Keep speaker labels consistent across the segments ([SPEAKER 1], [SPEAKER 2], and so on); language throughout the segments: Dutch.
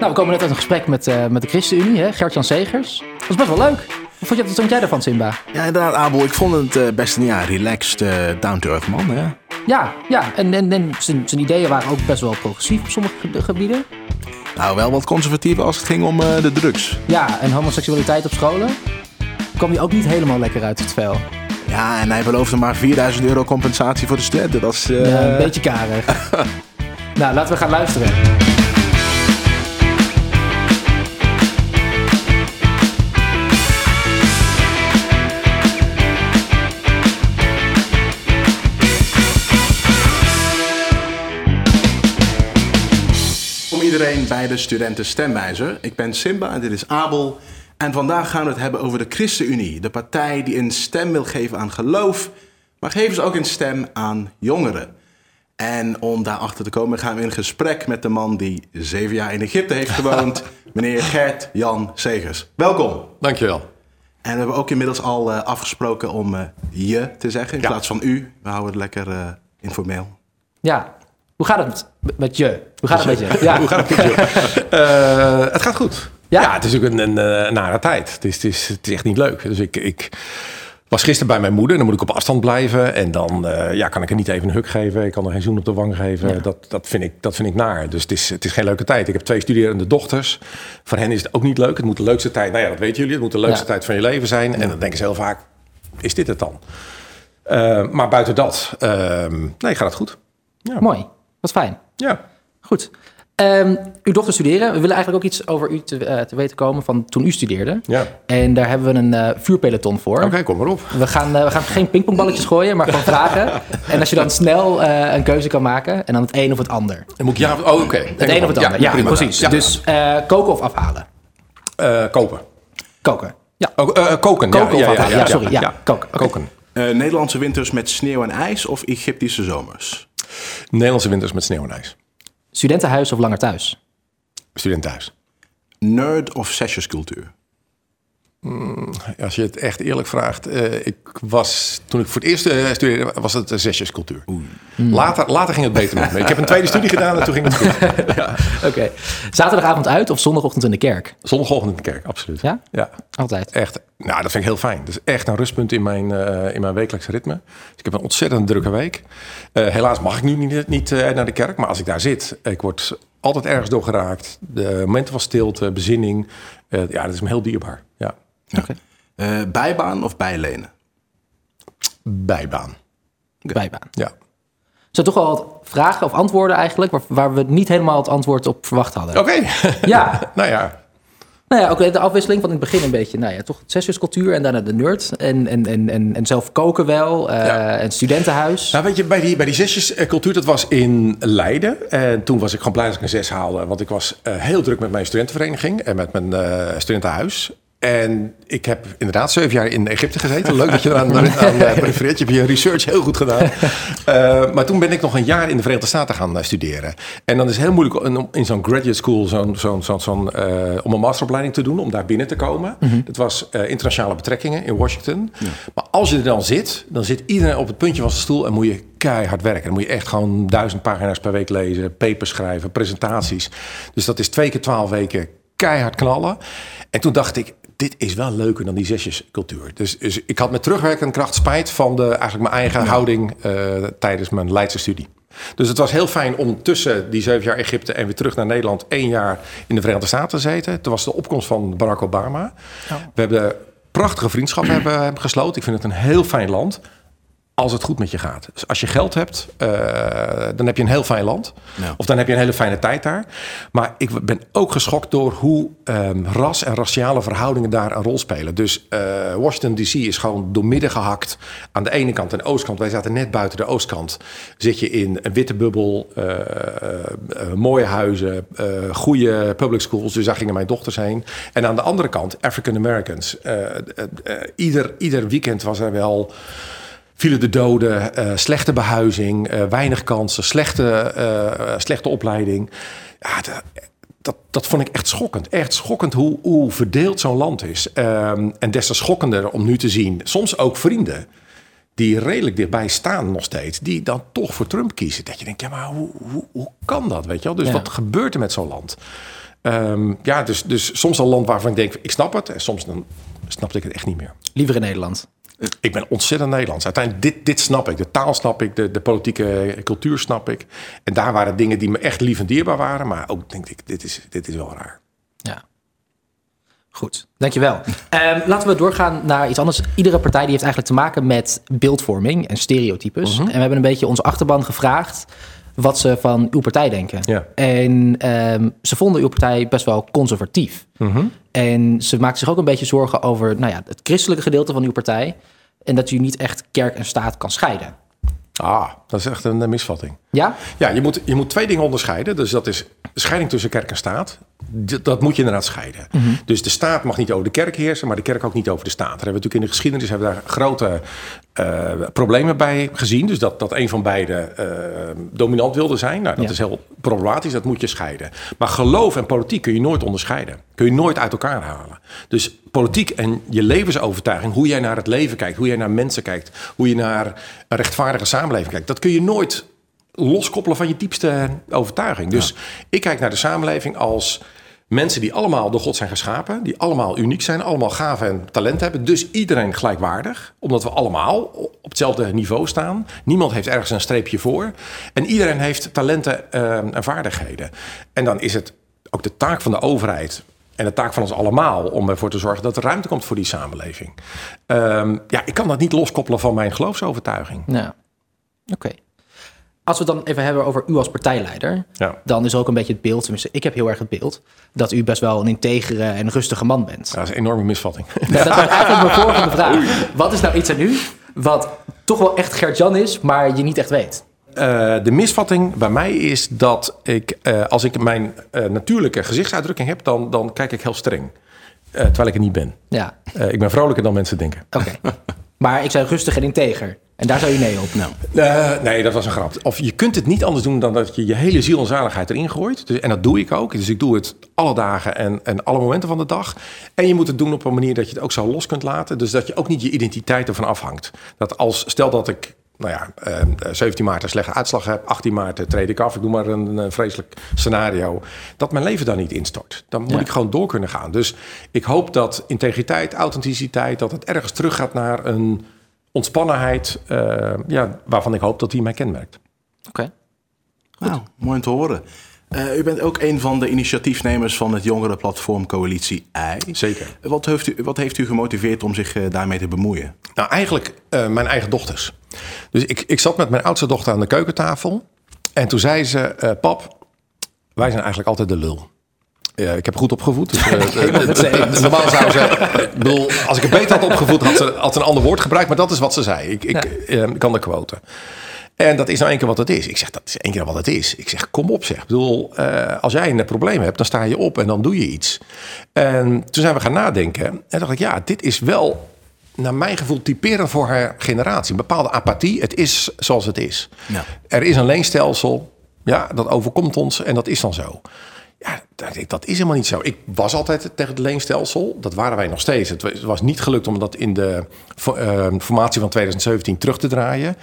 [SPEAKER 1] Nou, we komen net uit een gesprek met, uh, met de ChristenUnie, hè? Gert-Jan Segers. Dat was best wel leuk. Wat vond, je, wat vond jij daarvan, Simba?
[SPEAKER 2] Ja, inderdaad, Abel. Ik vond het uh, best een ja, relaxed, uh, down-to-earth man. Hè?
[SPEAKER 1] Ja, ja. En, en, en zijn, zijn ideeën waren ook best wel progressief op sommige gebieden.
[SPEAKER 2] Nou, wel wat conservatiever als het ging om uh, de drugs.
[SPEAKER 1] Ja, en homoseksualiteit op scholen kwam hij ook niet helemaal lekker uit het vel.
[SPEAKER 2] Ja, en hij beloofde maar 4000 euro compensatie voor de studenten. Dat is...
[SPEAKER 1] Ja, een beetje karig. nou, laten we gaan luisteren.
[SPEAKER 2] Iedereen bij de Studenten Stemwijzer. Ik ben Simba en dit is Abel. En vandaag gaan we het hebben over de ChristenUnie. De partij die een stem wil geven aan geloof, maar geven ze ook een stem aan jongeren. En om daarachter te komen gaan we in gesprek met de man die zeven jaar in Egypte heeft gewoond, meneer Gert Jan Segers. Welkom.
[SPEAKER 3] Dankjewel.
[SPEAKER 2] En we hebben ook inmiddels al uh, afgesproken om uh, je te zeggen in ja. plaats van u. We houden het lekker uh, informeel.
[SPEAKER 1] Ja, hoe gaat het met je? Hoe gaat het met je?
[SPEAKER 3] Ja. Hoe gaat het met je? uh, het gaat goed. Ja? ja, het is ook een, een, een nare tijd. Het is, het, is, het is echt niet leuk. Dus ik, ik was gisteren bij mijn moeder. Dan moet ik op afstand blijven. En dan uh, ja, kan ik er niet even een huk geven. Ik kan er geen zoen op de wang geven. Ja. Dat, dat, vind ik, dat vind ik naar. Dus het is, het is geen leuke tijd. Ik heb twee studerende dochters. Voor hen is het ook niet leuk. Het moet de leukste tijd... Nou ja, dat weten jullie. Het moet de leukste ja. tijd van je leven zijn. En dan denken ze heel vaak... Is dit het dan? Uh, maar buiten dat... Uh, nee, gaat het goed.
[SPEAKER 1] Ja. Mooi. Wat fijn.
[SPEAKER 3] Ja.
[SPEAKER 1] Goed. Um, uw dochter studeren. We willen eigenlijk ook iets over u te, uh, te weten komen van toen u studeerde.
[SPEAKER 3] Ja.
[SPEAKER 1] En daar hebben we een uh, vuurpeloton voor.
[SPEAKER 3] Oké, okay, kom maar op.
[SPEAKER 1] We gaan, uh, we gaan geen pingpongballetjes gooien, maar gewoon vragen. En als je dan snel een keuze kan maken en dan het een of het ander.
[SPEAKER 3] En moet ik ja, oh, oké. Okay.
[SPEAKER 1] Het een of het ander. Ja, ja precies. Ja. Dus koken of afhalen?
[SPEAKER 3] kopen.
[SPEAKER 1] Koken. Ja.
[SPEAKER 3] Oh, koken.
[SPEAKER 1] Koken of afhalen. Ja, sorry. Ja, koken.
[SPEAKER 3] Okay. koken.
[SPEAKER 2] Nederlandse winters met sneeuw en ijs of Egyptische zomers?
[SPEAKER 3] Nederlandse winters met sneeuw en ijs.
[SPEAKER 1] Studentenhuis of langer thuis?
[SPEAKER 3] Studentenhuis.
[SPEAKER 2] Nerd of sessionscultuur?
[SPEAKER 3] Mm, als je het echt eerlijk vraagt, uh, ik was toen ik voor het eerst uh, studeerde, was het uh, zesjescultuur. Mm. Later, later ging het beter met me. Ik heb een tweede studie gedaan en toen ging het goed.
[SPEAKER 1] ja. Oké. Okay. Zaterdagavond uit of zondagochtend in de kerk?
[SPEAKER 3] Zondagochtend in de kerk, absoluut.
[SPEAKER 1] Ja?
[SPEAKER 3] Ja.
[SPEAKER 1] Altijd?
[SPEAKER 3] Echt. Nou, dat vind ik heel fijn. Dat is echt een rustpunt in mijn, in mijn wekelijkse ritme. Dus ik heb een ontzettend drukke week. helaas mag ik nu niet, niet naar de kerk, maar als ik daar zit, ik word altijd ergens door geraakt. De momenten van stilte, bezinning, ja, dat is me heel dierbaar. Ja.
[SPEAKER 2] Ja. Okay. Uh, bijbaan of bijlenen?
[SPEAKER 3] Bijbaan.
[SPEAKER 1] Okay. Bijbaan.
[SPEAKER 3] Ja.
[SPEAKER 1] Zijn toch wel wat vragen of antwoorden eigenlijk, waar, waar, we niet helemaal het antwoord op verwacht hadden.
[SPEAKER 3] Oké. Okay.
[SPEAKER 1] Ja.
[SPEAKER 3] nou ja.
[SPEAKER 1] Nou ja, ook de afwisseling van in het begin een beetje, nou ja, toch zesjescultuur en daarna de nerd. En, en, en, en, en zelf koken wel, uh, ja. en studentenhuis.
[SPEAKER 3] Nou weet je, bij die, bij die zesjescultuur, dat was in Leiden. En toen was ik gewoon blij dat ik een zes haalde. Want ik was uh, heel druk met mijn studentenvereniging en met mijn uh, studentenhuis. En ik heb inderdaad zeven jaar in Egypte gezeten. Leuk dat je eraan aan, aan refereert. Je hebt je research heel goed gedaan. Uh, maar toen ben ik nog een jaar in de Verenigde Staten gaan uh, studeren. En dan is het heel moeilijk in, in zo'n graduate school zo'n, zo'n, zo'n, zo'n, uh, om een masteropleiding te doen, om daar binnen te komen. Mm-hmm. Dat was internationale betrekkingen in Washington. Ja. Maar als je er dan zit, dan zit iedereen op het puntje van zijn stoel en moet je keihard werken. Dan moet je echt gewoon duizend pagina's per week lezen, papers schrijven, presentaties. Dus dat is twee keer twaalf weken keihard knallen. En toen dacht ik, dit is wel leuker dan die zesjescultuur. Dus, dus ik had met terugwerkende kracht spijt van de, eigenlijk mijn eigen ja. houding uh, tijdens mijn Leidse studie. Dus het was heel fijn om tussen die zeven jaar Egypte en weer terug naar Nederland één jaar in de Verenigde Staten te zitten. Toen was de opkomst van Barack Obama. Ja. We hebben prachtige vriendschappen hebben, hebben gesloten. Ik vind het een heel fijn land als het goed met je gaat. Dus als je geld hebt, uh, dan heb je een heel fijn land. Ja. Of dan heb je een hele fijne tijd daar. Maar ik ben ook geschokt door hoe um, ras en raciale verhoudingen daar een rol spelen. Dus uh, Washington DC is gewoon doormidden gehakt. Aan de ene kant en de oostkant. Wij zaten net buiten de oostkant. Zit je in een witte bubbel, uh, mooie huizen, goede public schools. Dus daar gingen mijn dochters heen. En aan de andere kant African Americans. ieder, ieder weekend was er wel vielen de doden, uh, slechte behuizing, uh, weinig kansen, slechte, uh, slechte opleiding. Ja, dat, dat, dat vond ik echt schokkend. Echt schokkend hoe, hoe verdeeld zo'n land is. Um, en des te schokkender om nu te zien, soms ook vrienden die redelijk dichtbij staan nog steeds, die dan toch voor Trump kiezen. Dat je denkt, ja, maar hoe, hoe, hoe kan dat? Weet je wel? Dus ja. wat gebeurt er met zo'n land? Ehm, ja, dus, dus soms een land waarvan ik denk, ik snap het. En soms dan snapte ik het echt niet meer.
[SPEAKER 1] Liever in Nederland.
[SPEAKER 3] Ik ben ontzettend Nederlands. Uiteindelijk, dit, dit snap ik. De taal snap ik, de, de politieke cultuur snap ik. En daar waren dingen die me echt lief en dierbaar waren. Maar ook denk ik, dit is, dit is wel raar.
[SPEAKER 1] Ja. Goed, dankjewel. um, laten we doorgaan naar iets anders. Iedere partij die heeft eigenlijk te maken met beeldvorming en stereotypes. -hmm. En we hebben een beetje onze achterban gevraagd wat ze van uw partij denken.
[SPEAKER 3] Ja.
[SPEAKER 1] En um, ze vonden uw partij best wel conservatief.
[SPEAKER 3] Mm -hmm.
[SPEAKER 1] En ze maakten zich ook een beetje zorgen over nou ja, het christelijke gedeelte van uw partij. En dat u niet echt kerk en staat kan scheiden.
[SPEAKER 3] Ah, dat is echt een misvatting.
[SPEAKER 1] Ja?
[SPEAKER 3] Ja, je moet, je moet twee dingen onderscheiden. Dus dat is scheiding tussen kerk en staat. Dat moet je inderdaad scheiden.
[SPEAKER 1] Mhm.
[SPEAKER 3] Mm -hmm. Dus de staat mag niet over de kerk heersen, maar de kerk ook niet over de staat. Daar hebben we natuurlijk in de geschiedenis hebben we daar grote uh, problemen bij gezien. Dus dat, dat een van beide uh, dominant wilde zijn. Nou, dat
[SPEAKER 1] Ja.
[SPEAKER 3] is heel problematisch, dat moet je scheiden. Maar geloof en politiek kun je nooit onderscheiden. Kun je nooit uit elkaar halen. Dus politiek en je levensovertuiging, hoe jij naar het leven kijkt, hoe jij naar mensen kijkt, hoe je naar een rechtvaardige samenleving kijkt, dat kun je nooit loskoppelen van je diepste overtuiging. Dus ik kijk naar de samenleving als mensen die allemaal door God zijn geschapen, die allemaal uniek zijn, allemaal gaven en talent hebben. Dus iedereen gelijkwaardig, omdat we allemaal op hetzelfde niveau staan. Niemand heeft ergens een streepje voor. En iedereen heeft talenten uh, en vaardigheden. En dan is het ook de taak van de overheid en de taak van ons allemaal om ervoor te zorgen dat er ruimte komt voor die samenleving. Um, ja, ik kan dat niet loskoppelen van mijn geloofsovertuiging.
[SPEAKER 1] Ja. Oké. Okay. Als we het dan even hebben over u als partijleider,
[SPEAKER 3] ja.
[SPEAKER 1] dan is ook een beetje het beeld, tenminste ik heb heel erg het beeld, dat u best wel een integere en rustige man bent.
[SPEAKER 3] Ja, dat is een enorme misvatting.
[SPEAKER 1] Ja, dat was eigenlijk mijn volgende vraag. Wat is nou iets aan u wat toch wel echt Gert-Jan is, maar je niet echt weet?
[SPEAKER 3] Uh, de misvatting bij mij is dat ik, uh, als ik mijn uh, natuurlijke gezichtsuitdrukking heb, dan, dan kijk ik heel streng. terwijl ik er niet ben.
[SPEAKER 1] Ja.
[SPEAKER 3] ik ben vrolijker dan mensen denken.
[SPEAKER 1] Oké. Okay. Maar ik zei rustig en integer. En daar zou je nee op. Nou.
[SPEAKER 3] Uh, nee, dat was een grap. Of je kunt het niet anders doen dan dat je je hele ziel en zaligheid erin gooit. Dus, en dat doe ik ook. Dus ik doe het alle dagen en, en alle momenten van de dag. En je moet het doen op een manier dat je het ook zo los kunt laten. Dus dat je ook niet je identiteit ervan afhangt. Dat als, stel dat ik nou ja, uh, 17 maart een slechte uitslag heb, 18 maart treed ik af, ik doe maar een, vreselijk scenario, dat mijn leven dan niet instort. Dan moet ja. ik gewoon door kunnen gaan. Dus ik hoop dat integriteit, authenticiteit, dat het ergens teruggaat naar een ontspannenheid, uh, ja, waarvan ik hoop dat die mij kenmerkt.
[SPEAKER 1] Oké.
[SPEAKER 2] Okay. Nou, mooi om te horen. Uh, u bent ook een van de initiatiefnemers van het jongerenplatform Coalitie I.
[SPEAKER 3] Zeker.
[SPEAKER 2] Wat heeft u, wat heeft u gemotiveerd om zich uh, daarmee te bemoeien?
[SPEAKER 3] Nou, eigenlijk uh, mijn eigen dochters. Dus ik, ik zat met mijn oudste dochter aan de keukentafel. En toen zei ze, pap, wij zijn eigenlijk altijd de lul. Ja, ik heb goed opgevoed. Dus, uh, normaal zou ze. Ik bedoel, als ik het beter had opgevoed, had ze, had ze een ander woord gebruikt. Maar dat is wat ze zei. Ik, ik, ja. uh, kan de quote. En dat is nou één keer wat het is. Ik zeg, dat is één keer wat het is. Ik zeg, kom op zeg. Ik bedoel, uh, als jij een probleem hebt, dan sta je op en dan doe je iets. En toen zijn we gaan nadenken. En dacht ik, ja, dit is wel naar mijn gevoel typerend voor haar generatie. Een bepaalde apathie. Het is zoals het is.
[SPEAKER 2] Ja.
[SPEAKER 3] Er is een leenstelsel. Ja, dat overkomt ons en dat is dan zo. Ja, dat is helemaal niet zo. Ik was altijd tegen het leenstelsel. Dat waren wij nog steeds. Het was niet gelukt om dat in de uh, formatie van 2017 terug te draaien.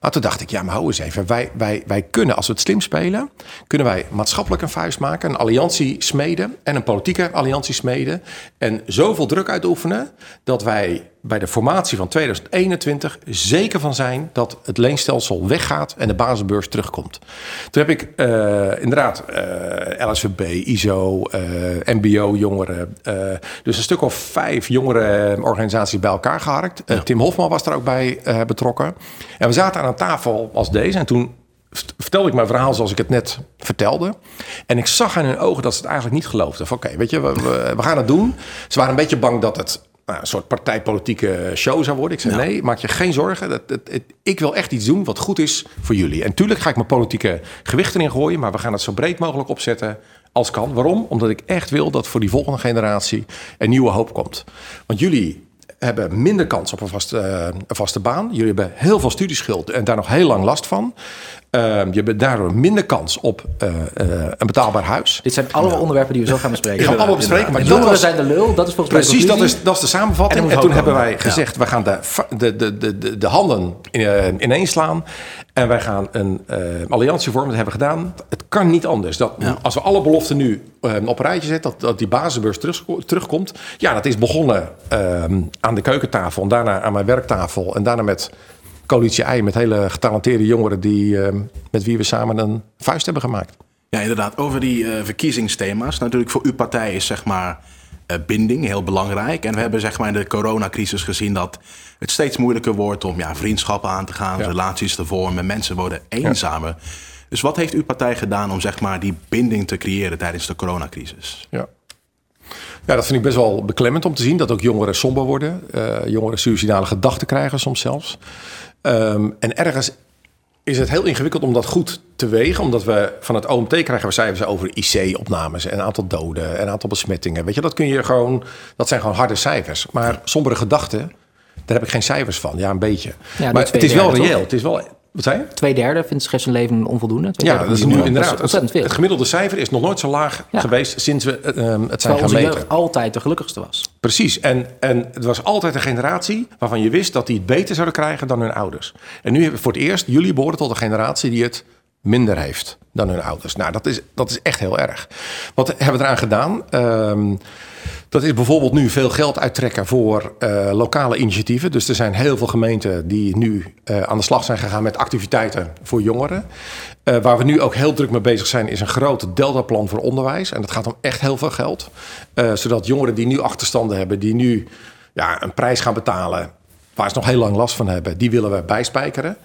[SPEAKER 3] Maar toen dacht ik, ja, maar hou eens even. Wij, wij, wij kunnen, als we het slim spelen... kunnen wij maatschappelijk een vuist maken... een alliantie smeden en een politieke alliantie smeden... en zoveel druk uitoefenen... dat wij bij de formatie van 2021 zeker van zijn... dat het leenstelsel weggaat en de basisbeurs terugkomt. Toen heb ik uh, inderdaad uh, LSVB, ISO, uh, MBO-jongeren... dus een stuk of vijf jongerenorganisaties bij elkaar geharkt. Ja. Tim Hofman was er ook bij betrokken. En we zaten aan een tafel als deze en toen vertelde ik mijn verhaal zoals ik het net vertelde. En ik zag aan hun ogen dat ze het eigenlijk niet geloofden. Van oké, okay, weet je, we, we, we, gaan het doen. Ze waren een beetje bang dat het nou, een soort partijpolitieke show zou worden. Ik zei, nee, maak je geen zorgen. Dat, dat, het, ik wil echt iets doen wat goed is voor jullie. En tuurlijk ga ik mijn politieke gewichten in gooien... maar we gaan het zo breed mogelijk opzetten kan. Waarom? Omdat ik echt wil dat voor die volgende generatie... een nieuwe hoop komt. Want jullie hebben minder kans op een vaste, uh, een vaste baan. Jullie hebben heel veel studieschuld en daar nog heel lang last van. Ehm, je hebt daardoor minder kans op eh, eh, een betaalbaar huis.
[SPEAKER 1] Dit zijn allemaal onderwerpen die we zo gaan bespreken.
[SPEAKER 3] Die gaan we allemaal bespreken. Maar
[SPEAKER 1] Jongeren
[SPEAKER 3] was,
[SPEAKER 1] zijn de lul, dat is volgens mij
[SPEAKER 3] precies, dat is, dat is de samenvatting.
[SPEAKER 1] En
[SPEAKER 3] toen hebben wij gezegd, we gaan de, de, de, de, de, de handen in, eh, ineens slaan. En wij gaan een eh, alliantie vormen. Dat hebben we gedaan. Het kan niet anders. Dat,
[SPEAKER 2] Ja.
[SPEAKER 3] Als we alle beloften nu op een rijtje zetten, dat, dat die basisbeurs terug, terugkomt. Ja, dat is begonnen eh, aan de keukentafel. En daarna aan mijn werktafel. En daarna met coalitie I. Met hele getalenteerde jongeren die, eh, met wie we samen een vuist hebben gemaakt.
[SPEAKER 2] Ja, inderdaad. Over die eh, verkiezingsthema's. Natuurlijk voor uw partij is zeg maar eh, binding heel belangrijk. En we hebben zeg maar in de coronacrisis gezien dat het steeds moeilijker wordt om ja, vriendschappen aan te gaan,
[SPEAKER 3] Ja.
[SPEAKER 2] relaties te vormen. Mensen worden eenzamer. Dus wat heeft uw partij gedaan om zeg maar die binding te creëren tijdens de coronacrisis?
[SPEAKER 3] Ja. Ja, dat vind ik best wel beklemmend om te zien. Dat ook jongeren somber worden. eh, jongeren suicidale gedachten krijgen soms zelfs. Ehm, en ergens is het heel ingewikkeld om dat goed te wegen. Omdat we van het OMT krijgen we cijfers over IC-opnames. En een aantal doden en een aantal besmettingen. Weet je, dat kun je gewoon... Dat zijn gewoon harde cijfers. Maar sombere gedachten, daar heb ik geen cijfers van. Ja, een beetje. maar het is wel reëel. Het is wel... Wat zei je?
[SPEAKER 1] Twee derde vindt geeft zijn leven onvoldoende. Twee
[SPEAKER 3] Ja, dat is nu
[SPEAKER 1] de
[SPEAKER 3] inderdaad.
[SPEAKER 1] Dat is ontzettend veel.
[SPEAKER 3] Het gemiddelde cijfer is nog nooit zo laag
[SPEAKER 1] Ja.
[SPEAKER 3] geweest sinds we eh, ehm, het zijn
[SPEAKER 1] Terwijl
[SPEAKER 3] gaan
[SPEAKER 1] onze
[SPEAKER 3] meten.
[SPEAKER 1] jeugd altijd de gelukkigste was.
[SPEAKER 3] Precies. En, en het was altijd een generatie waarvan je wist dat die het beter zouden krijgen dan hun ouders. En nu hebben we voor het eerst, jullie behoren tot een generatie die het minder heeft dan hun ouders. Nou, dat is, dat is echt heel erg. Wat hebben we eraan gedaan? Ehm, dat is bijvoorbeeld nu veel geld uittrekken voor eh, lokale initiatieven. Dus er zijn heel veel gemeenten die nu eh, aan de slag zijn gegaan met activiteiten voor jongeren. Eh, waar we nu ook heel druk mee bezig zijn, is een groot deltaplan voor onderwijs. En dat gaat om echt heel veel geld. Zodat jongeren die nu achterstanden hebben, die nu ja, een prijs gaan betalen. Waar ze nog heel lang last van hebben, die willen we bijspijkeren.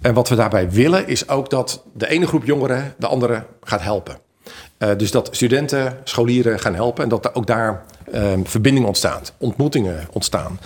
[SPEAKER 3] En wat we daarbij willen, is ook dat de ene groep jongeren de andere gaat helpen. Eh, dus dat studenten, scholieren gaan helpen en dat er ook daar ehm, verbinding ontstaat, ontmoetingen ontstaan.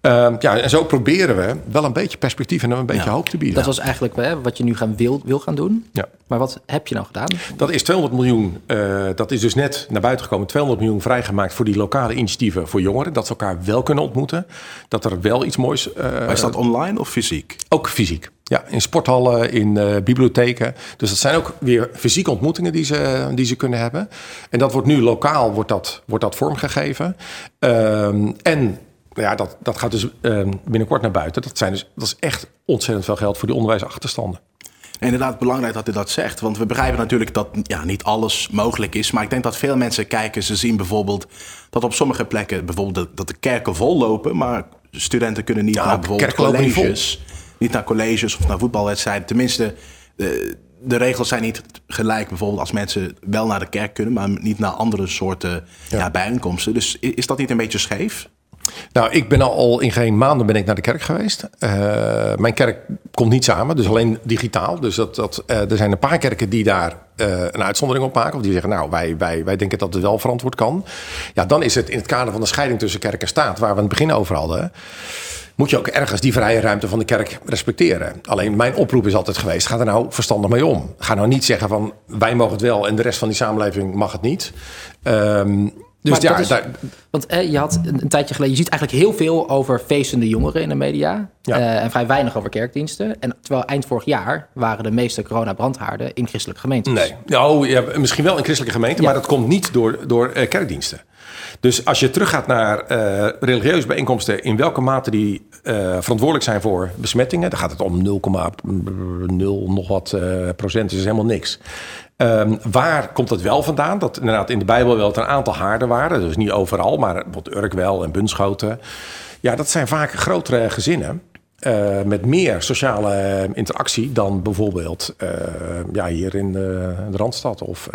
[SPEAKER 3] Ehm, ja, en zo proberen we wel een beetje perspectief en een beetje
[SPEAKER 2] Ja.
[SPEAKER 3] hoop te bieden.
[SPEAKER 1] Dat was eigenlijk hè, wat je nu gaan wil, wil gaan doen.
[SPEAKER 3] Ja.
[SPEAKER 1] Maar wat heb je nou gedaan?
[SPEAKER 3] Dat is 200 miljoen. eh, dat is dus net naar buiten gekomen. 200 miljoen vrijgemaakt voor die lokale initiatieven voor jongeren. Dat ze elkaar wel kunnen ontmoeten. Dat er wel iets moois. eh,
[SPEAKER 2] Maar is dat online of fysiek?
[SPEAKER 3] ook fysiek. Ja, in sporthallen, in eh, bibliotheken. Dus dat zijn ook weer fysieke ontmoetingen die ze, die ze kunnen hebben. En dat wordt nu lokaal wordt dat, wordt dat vormgegeven. Ehm, en ja, dat, dat gaat dus ehm, binnenkort naar buiten. Dat, zijn dus, dat is echt ontzettend veel geld voor die onderwijsachterstanden.
[SPEAKER 2] Inderdaad, belangrijk dat u dat zegt. Want we begrijpen natuurlijk dat ja, niet alles mogelijk is. Maar ik denk dat veel mensen kijken. Ze zien bijvoorbeeld dat op sommige plekken bijvoorbeeld dat- de kerken vol lopen. Maar studenten kunnen niet
[SPEAKER 3] Ja,
[SPEAKER 2] naar bijvoorbeeld
[SPEAKER 3] niet vol.
[SPEAKER 2] Niet naar colleges of naar voetbalwedstrijden. Tenminste, de, de regels zijn niet gelijk. Bijvoorbeeld als mensen wel naar de kerk kunnen, maar niet naar andere soorten ja. bijeenkomsten. Dus is dat niet een beetje scheef?
[SPEAKER 3] Nou, ik ben al, al in geen maanden ben ik naar de kerk geweest. Eh, mijn kerk komt niet samen, dus alleen digitaal. Dus dat, dat, eh, er zijn een paar kerken die daar eh, een uitzondering op maken. Of die zeggen, nou, wij, wij, wij denken dat het wel verantwoord kan. Ja, dan is het in het kader van de scheiding tussen kerk en staat... waar we aan het begin over hadden... moet je ook ergens die vrije ruimte van de kerk respecteren. Alleen mijn oproep is altijd geweest, ga er nou verstandig mee om. Ga nou niet zeggen van, wij mogen het wel... en de rest van die samenleving mag het niet. Ehm, dus
[SPEAKER 1] Maar
[SPEAKER 3] ja,
[SPEAKER 1] dat is-
[SPEAKER 3] daar,
[SPEAKER 1] Want eh, je had een, een tijdje geleden, je ziet eigenlijk heel veel over feestende jongeren in de media.
[SPEAKER 3] Ja.
[SPEAKER 1] eh, en vrij weinig over kerkdiensten. En terwijl eind vorig jaar waren de meeste coronabrandhaarden in christelijke gemeentes.
[SPEAKER 3] Nee, nou, ja, misschien wel in christelijke gemeenten,
[SPEAKER 1] Ja.
[SPEAKER 3] maar dat komt niet door, door eh, kerkdiensten. Dus als je teruggaat naar eh, religieuze bijeenkomsten, in welke mate die eh, verantwoordelijk zijn voor besmettingen, dan gaat het om 0,0 nog wat eh, procent, dus is helemaal niks. Ehm, waar komt dat wel vandaan? Dat inderdaad in de Bijbel wel een aantal haarden waren, dus niet overal, maar bijvoorbeeld Urkwel en Bunschoten. Ja, dat zijn vaak grotere gezinnen. Eh, met meer sociale eh, interactie dan bijvoorbeeld eh, ja, hier in de, de Randstad of,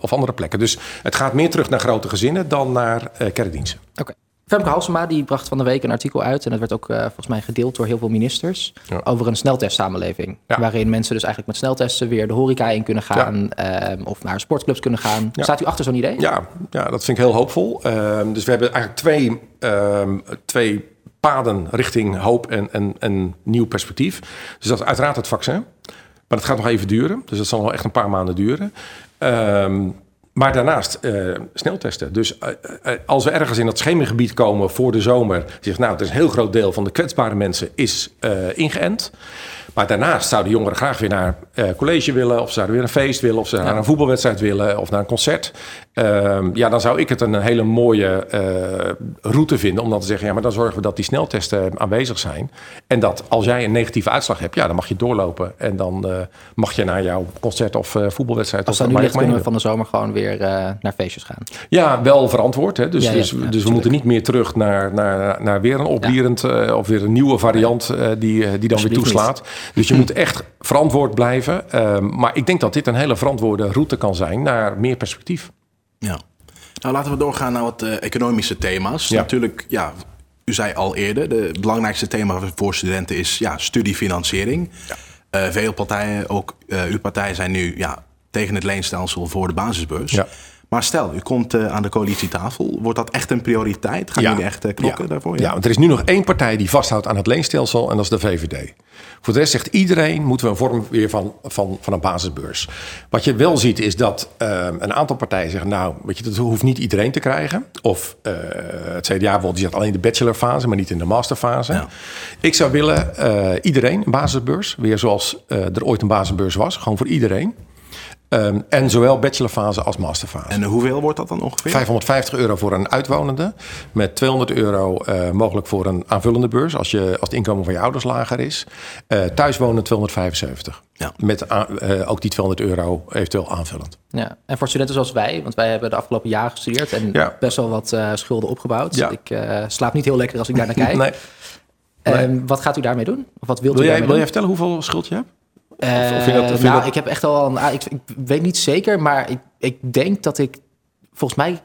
[SPEAKER 3] of andere plekken. Dus het gaat meer terug naar grote gezinnen dan naar kerkdiensten.
[SPEAKER 1] Oké. Femke Halsema die bracht van de week een artikel uit. En dat werd ook volgens mij gedeeld door heel veel ministers.
[SPEAKER 3] Ja.
[SPEAKER 1] Over een sneltestsamenleving.
[SPEAKER 3] Ja.
[SPEAKER 1] Waarin mensen dus eigenlijk met sneltesten weer de horeca in kunnen gaan. ehm, of naar sportclubs kunnen gaan. Staat u achter zo'n idee?
[SPEAKER 3] Ja, ja, dat vind ik heel hoopvol. Ehm, dus we hebben eigenlijk twee, ehm, twee paden richting hoop en, en, en nieuw perspectief. Dus dat is uiteraard het vaccin. Maar dat gaat nog even duren. Dus dat zal nog echt een paar maanden duren. Ehm, maar daarnaast eh, sneltesten. Dus eh, eh, als we ergens in dat schemergebied komen voor de zomer, zegt nou, het is een heel groot deel van de kwetsbare mensen is ingeënt. Maar daarnaast zouden jongeren graag weer naar college willen, of zouden weer een feest willen, of ze naar een voetbalwedstrijd willen, of naar een concert. Ehm, ja, dan zou ik het een hele mooie eh, route vinden om dan te zeggen, ja, maar dan zorgen we dat die sneltesten aanwezig zijn. En dat als jij een negatieve uitslag hebt, ja, dan mag je doorlopen en dan eh, mag je naar jouw concert of eh, voetbalwedstrijd.
[SPEAKER 1] Als
[SPEAKER 3] of
[SPEAKER 1] dat nu ligt, kunnen we van de zomer gewoon weer naar feestjes gaan.
[SPEAKER 3] Ja, wel verantwoord. Hè? Dus,
[SPEAKER 1] Ja, ja,
[SPEAKER 3] dus,
[SPEAKER 1] ja,
[SPEAKER 3] dus we moeten niet meer terug naar, naar, naar weer een oplierend eh, of weer een nieuwe variant die, die dan weer toeslaat. Dus je moet echt verantwoord blijven. Ehm, maar ik denk dat dit een hele verantwoorde route kan zijn naar meer perspectief.
[SPEAKER 2] Ja. Nou, laten we doorgaan naar wat eh, economische thema's.
[SPEAKER 3] Ja.
[SPEAKER 2] Natuurlijk, ja, u zei al eerder, de belangrijkste thema voor studenten is ja, studiefinanciering. Eh, veel partijen, ook eh, uw partij, zijn nu ja, tegen het leenstelsel voor de basisbeurs.
[SPEAKER 3] Ja.
[SPEAKER 2] Maar stel, u komt eh, aan de coalitietafel. Wordt dat echt een prioriteit? Gaan jullie echt eh, knokken
[SPEAKER 3] ja.
[SPEAKER 2] daarvoor?
[SPEAKER 3] Ja. want er is nu nog één partij die vasthoudt aan het leenstelsel en dat is de VVD. Voor de rest zegt iedereen moeten we een vorm weer van, van, van een basisbeurs. Wat je wel ziet is dat eh, een aantal partijen zeggen, nou, weet je, dat hoeft niet iedereen te krijgen. Of het CDA bijvoorbeeld, die zegt alleen de bachelorfase, maar niet in de masterfase.
[SPEAKER 2] Ja.
[SPEAKER 3] Ik zou willen iedereen een basisbeurs, weer zoals er ooit een basisbeurs was, gewoon voor iedereen. Ehm, en zowel bachelorfase als masterfase.
[SPEAKER 2] En hoeveel wordt dat dan ongeveer?
[SPEAKER 3] 550 euro voor een uitwonende. Met 200 euro eh, mogelijk voor een aanvullende beurs. Als, je, als het inkomen van je ouders lager is. Eh thuiswonen 275.
[SPEAKER 2] Ja.
[SPEAKER 3] Met eh, ook die 200 euro eventueel aanvullend.
[SPEAKER 1] Ja. En voor studenten zoals wij, want wij hebben de afgelopen jaren gestudeerd en
[SPEAKER 3] Ja.
[SPEAKER 1] best wel wat eh, schulden opgebouwd.
[SPEAKER 3] Ja.
[SPEAKER 1] Ik eh, slaap niet heel lekker als ik daar naar kijk.
[SPEAKER 3] Nee.
[SPEAKER 1] Ehm, wat gaat u daarmee doen? Of wat wilt
[SPEAKER 3] Wil
[SPEAKER 1] u
[SPEAKER 3] jij,
[SPEAKER 1] daarmee
[SPEAKER 3] wil jij vertellen hoeveel schuld je hebt?
[SPEAKER 1] Eh,
[SPEAKER 3] of vind je dat- vind je
[SPEAKER 1] nou,
[SPEAKER 3] dat-
[SPEAKER 1] ik heb echt al een. ah, Ik, ik weet niet zeker, maar ik, ik denk dat ik volgens mij.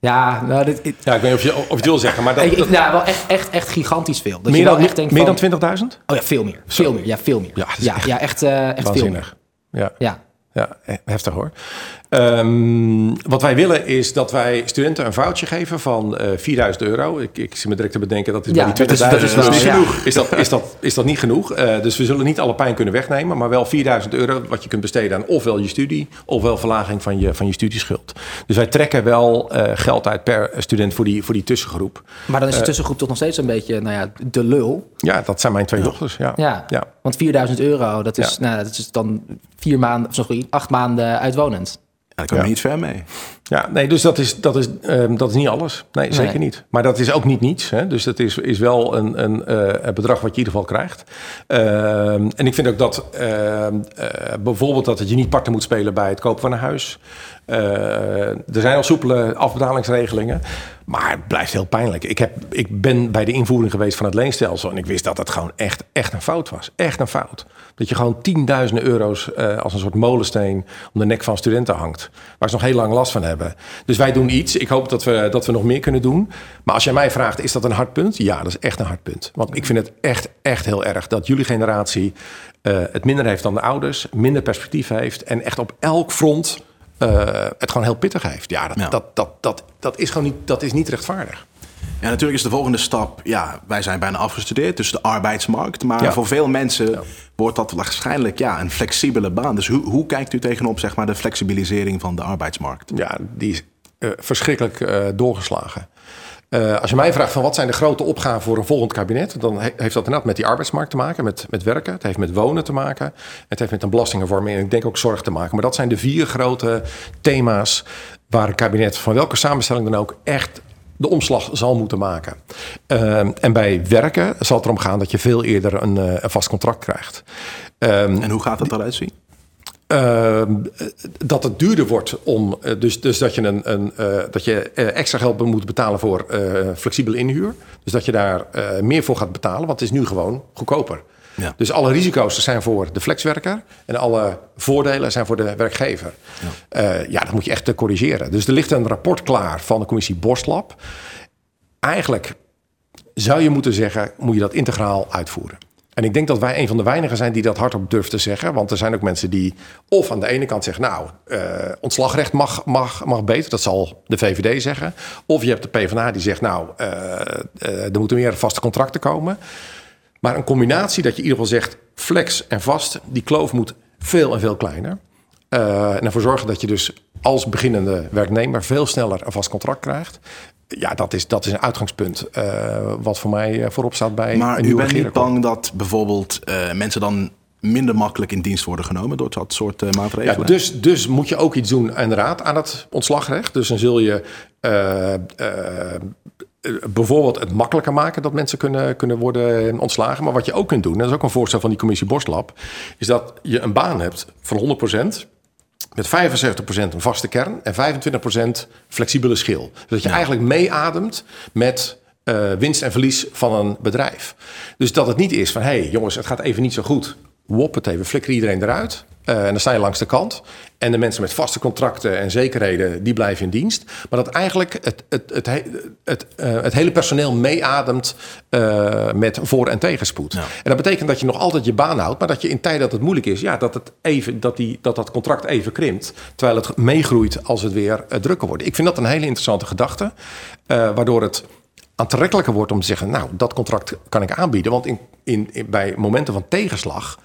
[SPEAKER 1] Ja, nou, dit, ik,
[SPEAKER 3] Ja, ik weet niet of je, of je het wil zeggen. Maar dat,
[SPEAKER 1] ik,
[SPEAKER 3] dat-
[SPEAKER 1] nou, wel echt, echt, echt gigantisch veel. Dat
[SPEAKER 3] meer dan,
[SPEAKER 1] echt denkt
[SPEAKER 3] meer
[SPEAKER 1] van,
[SPEAKER 3] dan 20.000?
[SPEAKER 1] Oh ja, veel meer. Veel meer. Ja, veel meer.
[SPEAKER 3] Ja,
[SPEAKER 1] ja,
[SPEAKER 3] echt
[SPEAKER 1] ja, echt, eh, echt veel meer.
[SPEAKER 3] Ja.
[SPEAKER 1] Ja.
[SPEAKER 3] Ja, eh, heftig hoor. Ehm, wat wij willen is dat wij studenten een foutje geven van eh 4000 euro. Ik, ik zit me direct te bedenken dat is
[SPEAKER 1] Ja,
[SPEAKER 3] bij die
[SPEAKER 1] is-
[SPEAKER 3] 20.000
[SPEAKER 1] dat is wel-
[SPEAKER 3] niet
[SPEAKER 1] ja.
[SPEAKER 3] genoeg. Is dat, is, dat, is dat niet genoeg? Eh, dus we zullen niet alle pijn kunnen wegnemen, maar wel 4000 euro wat je kunt besteden aan ofwel je studie, ofwel verlaging van je, van je studieschuld. Dus wij trekken wel eh, geld uit per student voor die, voor die tussengroep.
[SPEAKER 1] Maar dan is de tussengroep toch nog steeds een beetje, nou ja, de lul.
[SPEAKER 3] Ja, dat zijn mijn twee dochters. Ja.
[SPEAKER 1] Ja.
[SPEAKER 3] Ja.
[SPEAKER 1] Want 4000 euro, dat is, nou, dat is dan vier maanden, sorry, acht maanden uitwonend.
[SPEAKER 2] Daar komen we
[SPEAKER 3] Ja.
[SPEAKER 2] niet ver mee.
[SPEAKER 3] Ja, nee, dus dat is, dat is, ehm, dat is niet alles. Nee, zeker niet. Maar dat is ook niet niets. Hè? Dus dat is, is wel een, een, eh, bedrag wat je in ieder geval krijgt. Ehm, en ik vind ook dat ehm, eh, bijvoorbeeld dat het je niet parten moet spelen bij het kopen van een huis. Eh, er zijn al soepele afbetalingsregelingen. Maar het blijft heel pijnlijk. Ik, heb, ik ben bij de invoering geweest van het leenstelsel. En ik wist dat het gewoon echt, echt een fout was. Echt een fout. Dat je gewoon tienduizenden euro's eh, als een soort molensteen om de nek van studenten hangt. Waar ze nog heel lang last van hebben. Dus wij doen iets. Ik hoop dat we, dat we nog meer kunnen doen. Maar als jij mij vraagt, is dat een hard punt? Ja, dat is echt een hard punt. Want ik vind het echt, echt heel erg dat jullie generatie eh, het minder heeft dan de ouders. Minder perspectief heeft. En echt op elk front eh, het gewoon heel pittig heeft. Ja, dat,
[SPEAKER 2] Ja.
[SPEAKER 3] Dat, dat, dat, dat is gewoon niet, dat is niet rechtvaardig.
[SPEAKER 2] Ja, natuurlijk is de volgende stap, ja, wij zijn bijna afgestudeerd, dus de arbeidsmarkt. Maar
[SPEAKER 3] Ja.
[SPEAKER 2] voor veel mensen wordt dat waarschijnlijk ja, een flexibele baan. Dus hoe, hoe kijkt u tegenop zeg maar, de flexibilisering van de arbeidsmarkt?
[SPEAKER 3] Ja, die is eh, verschrikkelijk eh, doorgeslagen. Eh, als je mij vraagt van wat zijn de grote opgaven voor een volgend kabinet, dan he- heeft dat inderdaad met die arbeidsmarkt te maken, met, met werken. Het heeft met wonen te maken. Het heeft met een belastingreform en ik denk ook zorg te maken. Maar dat zijn de vier grote thema's waar een kabinet van welke samenstelling dan ook echt de omslag zal moeten maken. Ehm, en bij werken zal het erom gaan dat je veel eerder een, eh, een vast contract krijgt. Ehm,
[SPEAKER 2] En hoe gaat het eruit zien?
[SPEAKER 3] Ehm, dat het duurder wordt om. eh, dus, dus dat je, een, een, eh, dat je eh, extra geld moet betalen voor flexibele inhuur. Dus dat je daar meer voor gaat betalen, want het is nu gewoon goedkoper.
[SPEAKER 2] Ja.
[SPEAKER 3] Dus alle risico's zijn voor de flexwerker en alle voordelen zijn voor de werkgever. Ja, ja dat moet je echt corrigeren. Dus er ligt een rapport klaar van de commissie Borstlab. Eigenlijk zou je moeten zeggen, moet je dat integraal uitvoeren. En ik denk dat wij een van de weinigen zijn die dat hardop durft te zeggen. Want er zijn ook mensen die of aan de ene kant zeggen... nou, eh, ontslagrecht mag, mag, mag beter, dat zal de VVD zeggen. Of je hebt de PvdA die zegt... nou, eh, eh, er moeten meer vaste contracten komen. Maar een combinatie dat je in ieder geval zegt... flex en vast, die kloof moet veel en veel kleiner. en ervoor zorgen dat je dus als beginnende werknemer veel sneller een vast contract krijgt. Ja, dat is, dat is een uitgangspunt wat voor mij voorop staat bij
[SPEAKER 2] maar
[SPEAKER 3] een
[SPEAKER 2] u bent niet bang dat bijvoorbeeld mensen dan minder makkelijk in dienst worden genomen door dat soort uh, maatregelen.
[SPEAKER 3] Ja, dus, dus moet je ook iets doen inderdaad aan het ontslagrecht. Dus dan zul je bijvoorbeeld het makkelijker maken dat mensen kunnen, kunnen worden ontslagen. Maar wat je ook kunt doen, en dat is ook een voorstel van die commissie Borstlab, is dat je een baan hebt van 100%. Met 75% een vaste kern en 25% flexibele schil. Dus dat je eigenlijk meeademt met uh, winst en verlies van een bedrijf. Dus dat het niet is van, hé hey, jongens, het gaat even niet zo goed woppatee, we flikkeren iedereen eruit. Uh, en dan sta je langs de kant. En de mensen met vaste contracten en zekerheden, die blijven in dienst. Maar dat eigenlijk het, het, het, het, uh, het hele personeel meeademt uh, met voor- en tegenspoed. Ja. En dat betekent dat je nog altijd je baan houdt, maar dat je in tijden dat het moeilijk is, ja, dat, het even, dat, die, dat dat contract even krimpt. Terwijl het meegroeit als het weer drukker wordt. Ik vind dat een hele interessante gedachte, waardoor het aantrekkelijker wordt om te zeggen, nou, dat contract kan ik aanbieden. Want in, in, in bij momenten van tegenslag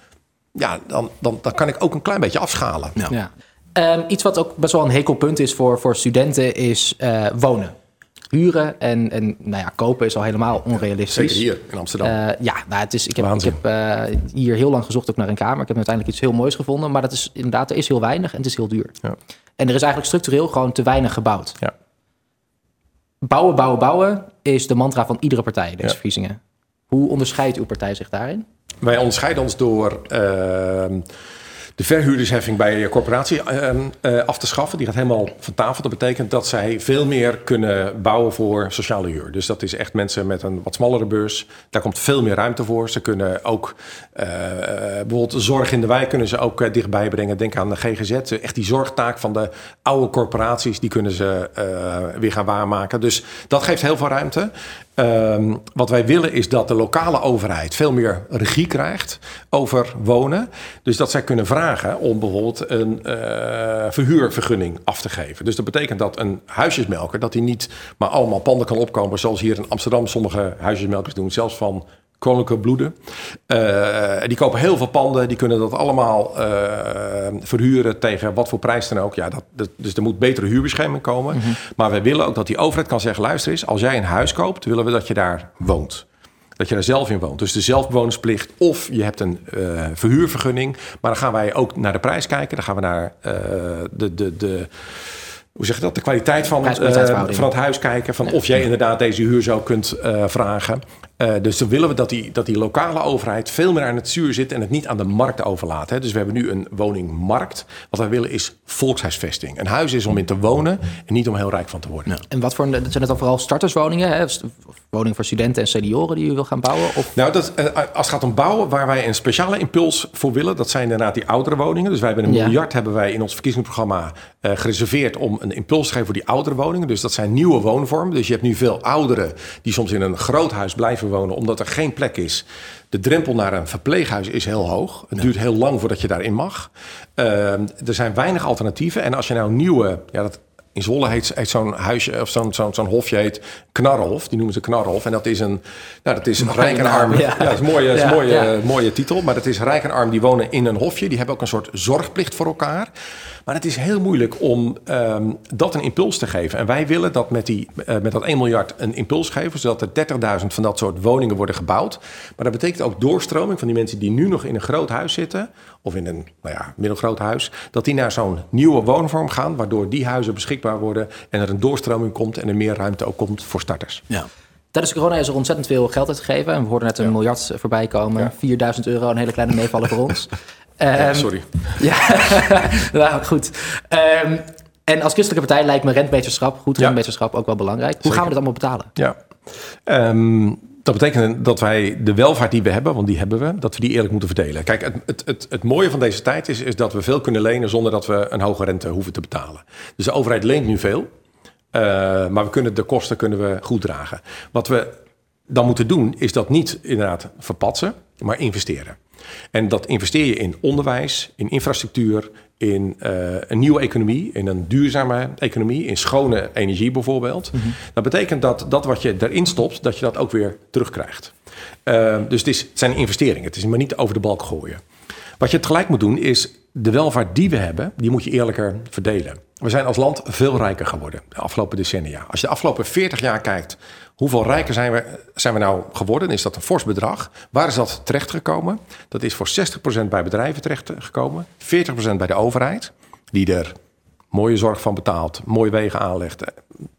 [SPEAKER 3] ja, dan, dan, dan kan ik ook een klein beetje afschalen.
[SPEAKER 1] Ja. ja. Um, iets wat ook best wel een hekelpunt is voor, voor studenten is uh, wonen. Huren en, en nou ja, kopen is al helemaal onrealistisch.
[SPEAKER 3] Zeker hier in Amsterdam. Uh,
[SPEAKER 1] ja, nou, het is, ik heb, ik heb uh, hier heel lang gezocht ook naar een kamer. Ik heb uiteindelijk iets heel moois gevonden. Maar dat is inderdaad, er is heel weinig en het is heel duur. Ja. En er is eigenlijk structureel gewoon te weinig gebouwd. Ja. Bouwen, bouwen, bouwen is de mantra van iedere partij deze ja. verkiezingen. Hoe onderscheidt uw partij zich daarin?
[SPEAKER 3] Wij onderscheiden ons door uh, de verhuurdersheffing bij corporatie uh, af te schaffen. Die gaat helemaal van tafel. Dat betekent dat zij veel meer kunnen bouwen voor sociale huur. Dus dat is echt mensen met een wat smallere beurs. Daar komt veel meer ruimte voor. Ze kunnen ook uh, bijvoorbeeld zorg in de wijk kunnen ze ook dichtbij brengen. Denk aan de GGZ. Echt die zorgtaak van de oude corporaties, die kunnen ze weer gaan waarmaken. Dus dat geeft heel veel ruimte. Um, wat wij willen is dat de lokale overheid veel meer regie krijgt over wonen. Dus dat zij kunnen vragen om bijvoorbeeld een uh, verhuurvergunning af te geven. Dus dat betekent dat een huisjesmelker, dat hij niet maar allemaal panden kan opkomen zoals hier in Amsterdam sommige huisjesmelkers doen, zelfs van koninklijke bloeden. Uh, die kopen heel veel panden, die kunnen dat allemaal uh, verhuren tegen wat voor prijs dan ook. Ja, dat, dat, dus er moet betere huurbescherming komen. Mm -hmm. Maar wij willen ook dat die overheid kan zeggen: luister eens, als jij een huis koopt, willen we dat je daar woont. Dat je daar zelf in woont. Dus de zelfbewonersplicht of je hebt een uh, verhuurvergunning. Maar dan gaan wij ook naar de prijs kijken. Dan gaan we naar de. de, de hoe zeg je dat? De kwaliteit van, uh, van het huis kijken. Van of jij inderdaad deze huur zo kunt uh, vragen. Uh, dus dan willen we dat die, dat die lokale overheid veel meer aan het zuur zit en het niet aan de markt overlaat. Hè. Dus we hebben nu een woningmarkt. Wat wij willen is volkshuisvesting. Een huis is om in te wonen en niet om heel rijk van te worden.
[SPEAKER 1] Ja. En wat voor zijn het dan vooral starterswoningen? Hè? Woningen voor studenten en senioren die u wil gaan bouwen? Of?
[SPEAKER 3] Nou, dat, als het gaat om bouwen, waar wij een speciale impuls voor willen, dat zijn inderdaad die oudere woningen. Dus wij hebben een ja. miljard hebben wij in ons verkiezingsprogramma uh, gereserveerd om een impuls te geven voor die oudere woningen. Dus dat zijn nieuwe woonvormen. Dus je hebt nu veel ouderen die soms in een groot huis blijven wonen omdat er geen plek is. De drempel naar een verpleeghuis is heel hoog. Het ja. duurt heel lang voordat je daarin mag. Uh, er zijn weinig alternatieven. En als je nou nieuwe, ja, dat, in Zwolle heet, heet zo'n huisje of zo'n zo'n zo'n hofje heet Knarhof. Die noemen ze Knarhof. En dat is een, nou, dat is een rijk en arm. Ja, ja dat is een mooie, ja, mooie, ja. mooie titel. Maar dat is rijk en arm die wonen in een hofje. Die hebben ook een soort zorgplicht voor elkaar. Maar het is heel moeilijk om um, dat een impuls te geven. En wij willen dat met, die, uh, met dat 1 miljard een impuls geven, zodat er 30.000 van dat soort woningen worden gebouwd. Maar dat betekent ook doorstroming van die mensen die nu nog in een groot huis zitten, of in een nou ja, middelgroot huis, dat die naar zo'n nieuwe woonvorm gaan, waardoor die huizen beschikbaar worden en er een doorstroming komt en er meer ruimte ook komt voor starters.
[SPEAKER 1] Ja. Tijdens corona is er ontzettend veel geld uitgegeven. En we hoorden net een ja. miljard voorbij komen. Ja. 4000 euro, een hele kleine meevaller voor ons.
[SPEAKER 3] Um, sorry.
[SPEAKER 1] Ja, nou goed. Um, en als christelijke partij lijkt me rentmeesterschap, goed rentmeesterschap, ook wel belangrijk. Hoe Zeker. gaan we dit allemaal betalen?
[SPEAKER 3] Ja. Um, dat betekent dat wij de welvaart die we hebben, want die hebben we, dat we die eerlijk moeten verdelen. Kijk, het, het, het, het mooie van deze tijd is, is dat we veel kunnen lenen zonder dat we een hoge rente hoeven te betalen. Dus de overheid leent nu veel, uh, maar we kunnen de kosten kunnen we goed dragen. Wat we dan moeten doen, is dat niet inderdaad verpatsen, maar investeren. En dat investeer je in onderwijs, in infrastructuur, in uh, een nieuwe economie, in een duurzame economie, in schone energie bijvoorbeeld. Mm -hmm. Dat betekent dat dat wat je erin stopt, dat je dat ook weer terugkrijgt. Uh, dus het, is, het zijn investeringen, het is maar niet over de balk gooien. Wat je tegelijk moet doen is de welvaart die we hebben, die moet je eerlijker verdelen. We zijn als land veel rijker geworden de afgelopen decennia. Als je de afgelopen 40 jaar kijkt, hoeveel rijker zijn we, zijn we nou geworden? Is dat een fors bedrag? Waar is dat terechtgekomen? Dat is voor 60% bij bedrijven terechtgekomen, 40% bij de overheid, die er mooie zorg van betaalt, mooie wegen aanlegt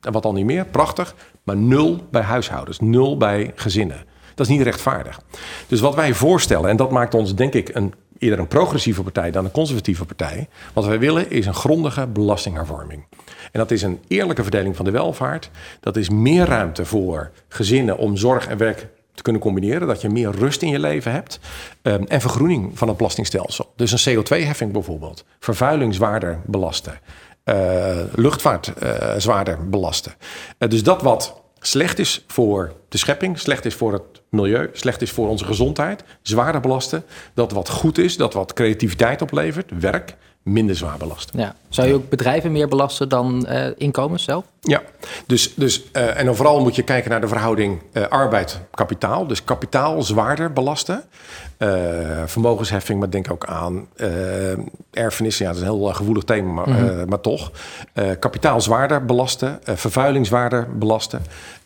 [SPEAKER 3] en wat al niet meer, prachtig. Maar nul bij huishoudens, nul bij gezinnen. Dat is niet rechtvaardig. Dus wat wij voorstellen, en dat maakt ons denk ik een, eerder een progressieve partij dan een conservatieve partij. Wat wij willen is een grondige belastinghervorming. En dat is een eerlijke verdeling van de welvaart. Dat is meer ruimte voor gezinnen om zorg en werk te kunnen combineren. Dat je meer rust in je leven hebt. Um, en vergroening van het belastingstelsel. Dus een CO2-heffing bijvoorbeeld. Vervuiling zwaarder belasten. Uh, luchtvaart uh, zwaarder belasten. Uh, dus dat wat slecht is voor de schepping, slecht is voor het milieu, slecht is voor onze gezondheid, zwaarder belasten. Dat wat goed is, dat wat creativiteit oplevert, werk, minder zwaar belasten.
[SPEAKER 1] Ja. Zou je ook bedrijven meer belasten dan uh, inkomens zelf?
[SPEAKER 3] Ja, dus, dus uh, en dan vooral moet je kijken naar de verhouding uh, arbeid-kapitaal. Dus kapitaal zwaarder belasten. Vermogensheffing, maar denk ook aan erfenis. Ja, dat is een heel gevoelig thema, maar, mm -hmm. maar toch. kapitaal zwaarder belasten, vervuiling zwaarder belasten.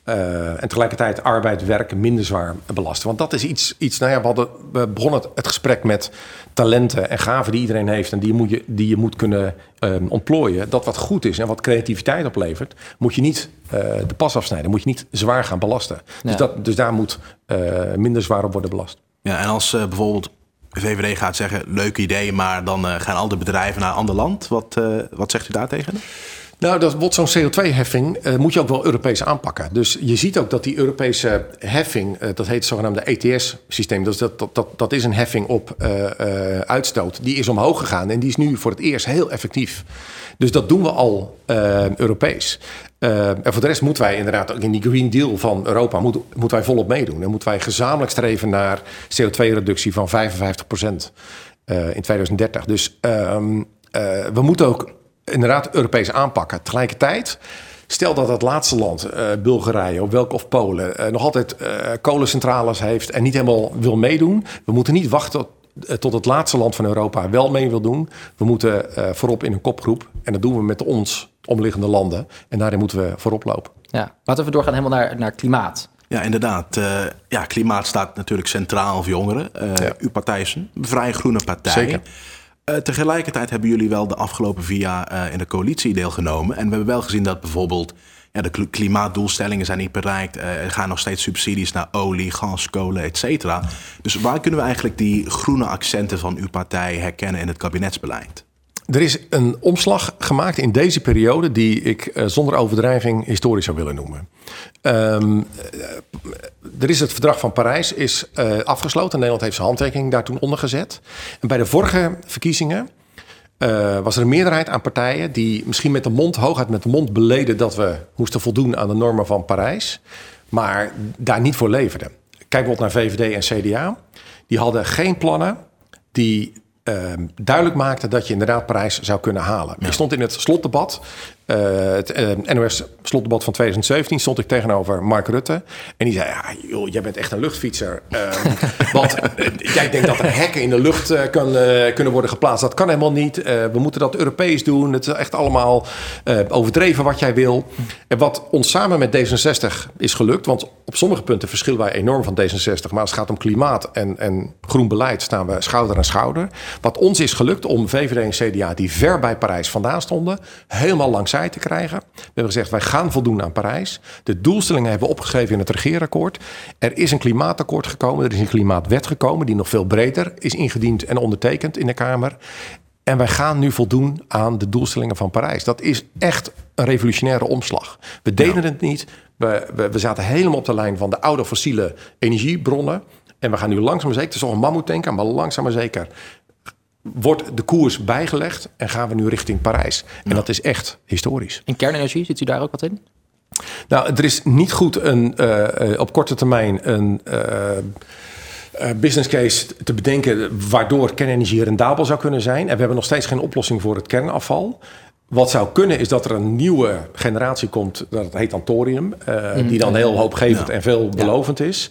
[SPEAKER 3] Uh, en tegelijkertijd arbeid, werken minder zwaar belasten. Want dat is iets, iets nou ja, we, hadden, we begonnen het, het, gesprek met talenten en gaven die iedereen heeft en die, moet je, die je moet kunnen um, ontplooien. Dat wat goed is en wat creativiteit oplevert, moet je niet uh, de pas afsnijden, moet je niet zwaar gaan belasten. Ja. Dus, dat, dus daar moet uh, minder zwaar op worden belast.
[SPEAKER 2] Ja, en als bijvoorbeeld de VVD gaat zeggen, leuk idee, maar dan gaan al de bedrijven naar een ander land. Wat, wat zegt u daartegen?
[SPEAKER 3] Nou, dat wordt zo'n CO2-heffing uh, moet je ook wel Europees aanpakken. Dus je ziet ook dat die Europese heffing, uh, dat heet het zogenaamde ETS-systeem, dus dat, dat, dat, dat is een heffing op uh, uitstoot, die is omhoog gegaan en die is nu voor het eerst heel effectief. Dus dat doen we al Europees. en voor de rest moeten wij inderdaad ook in die Green Deal van Europa moet, moeten wij volop meedoen. En moeten wij gezamenlijk streven naar CO2-reductie van 55% in 2030. Dus ehm, we moeten ook inderdaad Europees aanpakken. Tegelijkertijd, stel dat het laatste land, uh, Bulgarije of welk of Polen, uh, nog altijd uh, kolencentrales heeft en niet helemaal wil meedoen. We moeten niet wachten tot, tot het laatste land van Europa wel mee wil doen. We moeten voorop in een kopgroep en dat doen we met ons omliggende landen. En daarin moeten we voorop lopen.
[SPEAKER 1] Ja, laten we doorgaan helemaal naar, naar klimaat.
[SPEAKER 2] Ja, inderdaad. Uh, ja, klimaat staat natuurlijk centraal voor jongeren. Uh, ja. Uw partij is een vrij groene partij.
[SPEAKER 3] Zeker.
[SPEAKER 2] Uh, tegelijkertijd hebben jullie wel de afgelopen vier jaar uh, in de coalitie deelgenomen. En we hebben wel gezien dat bijvoorbeeld ja, de klimaatdoelstellingen zijn niet bereikt. Uh, er gaan nog steeds subsidies naar olie, gas, kolen, et cetera. Dus waar kunnen we eigenlijk die groene accenten van uw partij herkennen in het kabinetsbeleid?
[SPEAKER 3] Er is een omslag gemaakt in deze periode die ik uh, zonder overdrijving historisch zou willen noemen. Um, er is het verdrag van Parijs is uh, afgesloten. Nederland heeft zijn handtekening daar toen onder gezet. En bij de vorige verkiezingen was er een meerderheid aan partijen die misschien met de mond, hooguit met de mond beleden dat we moesten voldoen aan de normen van Parijs, maar daar niet voor leverden. Kijk bijvoorbeeld naar VVD en CDA. Die hadden geen plannen die duidelijk maakten dat je inderdaad Parijs zou kunnen halen. Ik stond in het slotdebat uh, het uh, NOS-slotdebat van 2017 stond ik tegenover Mark Rutte. En die zei, ja, joh, jij bent echt een luchtfietser. Uh, want jij denkt dat er hekken in de lucht kan, kunnen worden geplaatst. Dat kan helemaal niet. we moeten dat Europees doen. Het is echt allemaal overdreven wat jij wil. En wat ons samen met D66 is gelukt... want op sommige punten verschillen wij enorm van D66... maar als het gaat om klimaat en, en groen beleid... staan we schouder aan schouder. Wat ons is gelukt om VVD en CDA... die ver bij Parijs vandaan stonden... helemaal langs te krijgen. We hebben gezegd, wij gaan voldoen aan Parijs. De doelstellingen hebben we opgegeven in het regeerakkoord. Er is een klimaatakkoord gekomen, er is een klimaatwet gekomen... die nog veel breder is ingediend en ondertekend in de Kamer. En wij gaan nu voldoen aan de doelstellingen van Parijs. Dat is echt een revolutionaire omslag. We deden ja. het niet. We, we, we, zaten helemaal op de lijn van de oude fossiele energiebronnen. En we gaan nu langzaam maar zeker, het is nog een mammoetanker, maar langzaam maar zeker wordt de koers bijgelegd en gaan we nu richting Parijs. En ja. dat is echt historisch.
[SPEAKER 1] In kernenergie, zit u daar ook wat in?
[SPEAKER 3] Nou, er is niet goed een, uh, op korte termijn een uh, business case te bedenken waardoor kernenergie rendabel zou kunnen zijn. En we hebben nog steeds geen oplossing voor het kernafval. Wat zou kunnen is dat er een nieuwe generatie komt, dat heet dan thorium, mm, die dan heel hoopgevend ja. en veelbelovend ja. is.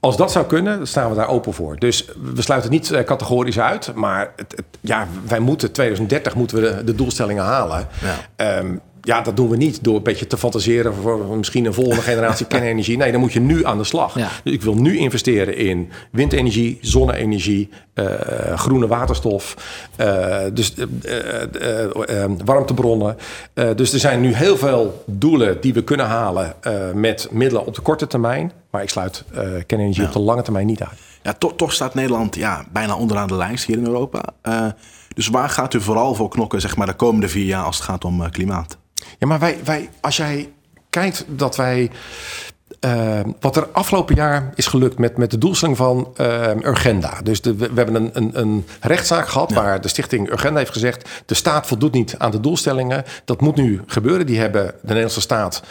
[SPEAKER 3] Als dat zou kunnen, dan staan we daar open voor. Dus we sluiten het niet eh, categorisch uit. Maar het, het, ja, wij moeten 2030 moeten we de, de doelstellingen halen.
[SPEAKER 2] Ja.
[SPEAKER 3] Ehm, ja, dat doen we niet door een beetje te fantaseren voor misschien een volgende generatie kernenergie. Nee, dan moet je nu aan de slag.
[SPEAKER 1] Ja.
[SPEAKER 3] Dus ik wil nu investeren in windenergie, zonne-energie, eh, groene waterstof, eh, dus uh, warmtebronnen. Eh, dus er zijn nu heel veel doelen die we kunnen halen eh, met middelen op de korte termijn. Maar ik sluit eh kernenergie op de lange termijn niet uit.
[SPEAKER 2] Ja, toch, toch staat Nederland ja, bijna onderaan de lijst hier in Europa. Eh, dus waar gaat u vooral voor knokken zeg maar, de komende vier jaar als het gaat om eh, klimaat?
[SPEAKER 3] Ja, maar wij, wij, als jij kijkt dat wij. eh, wat er afgelopen jaar is gelukt met, met de doelstelling van eh, Urgenda. Dus de, we, we hebben een, een, een rechtszaak gehad waar de stichting Urgenda heeft gezegd... de staat voldoet niet aan de doelstellingen. Dat moet nu gebeuren. Die hebben de Nederlandse staat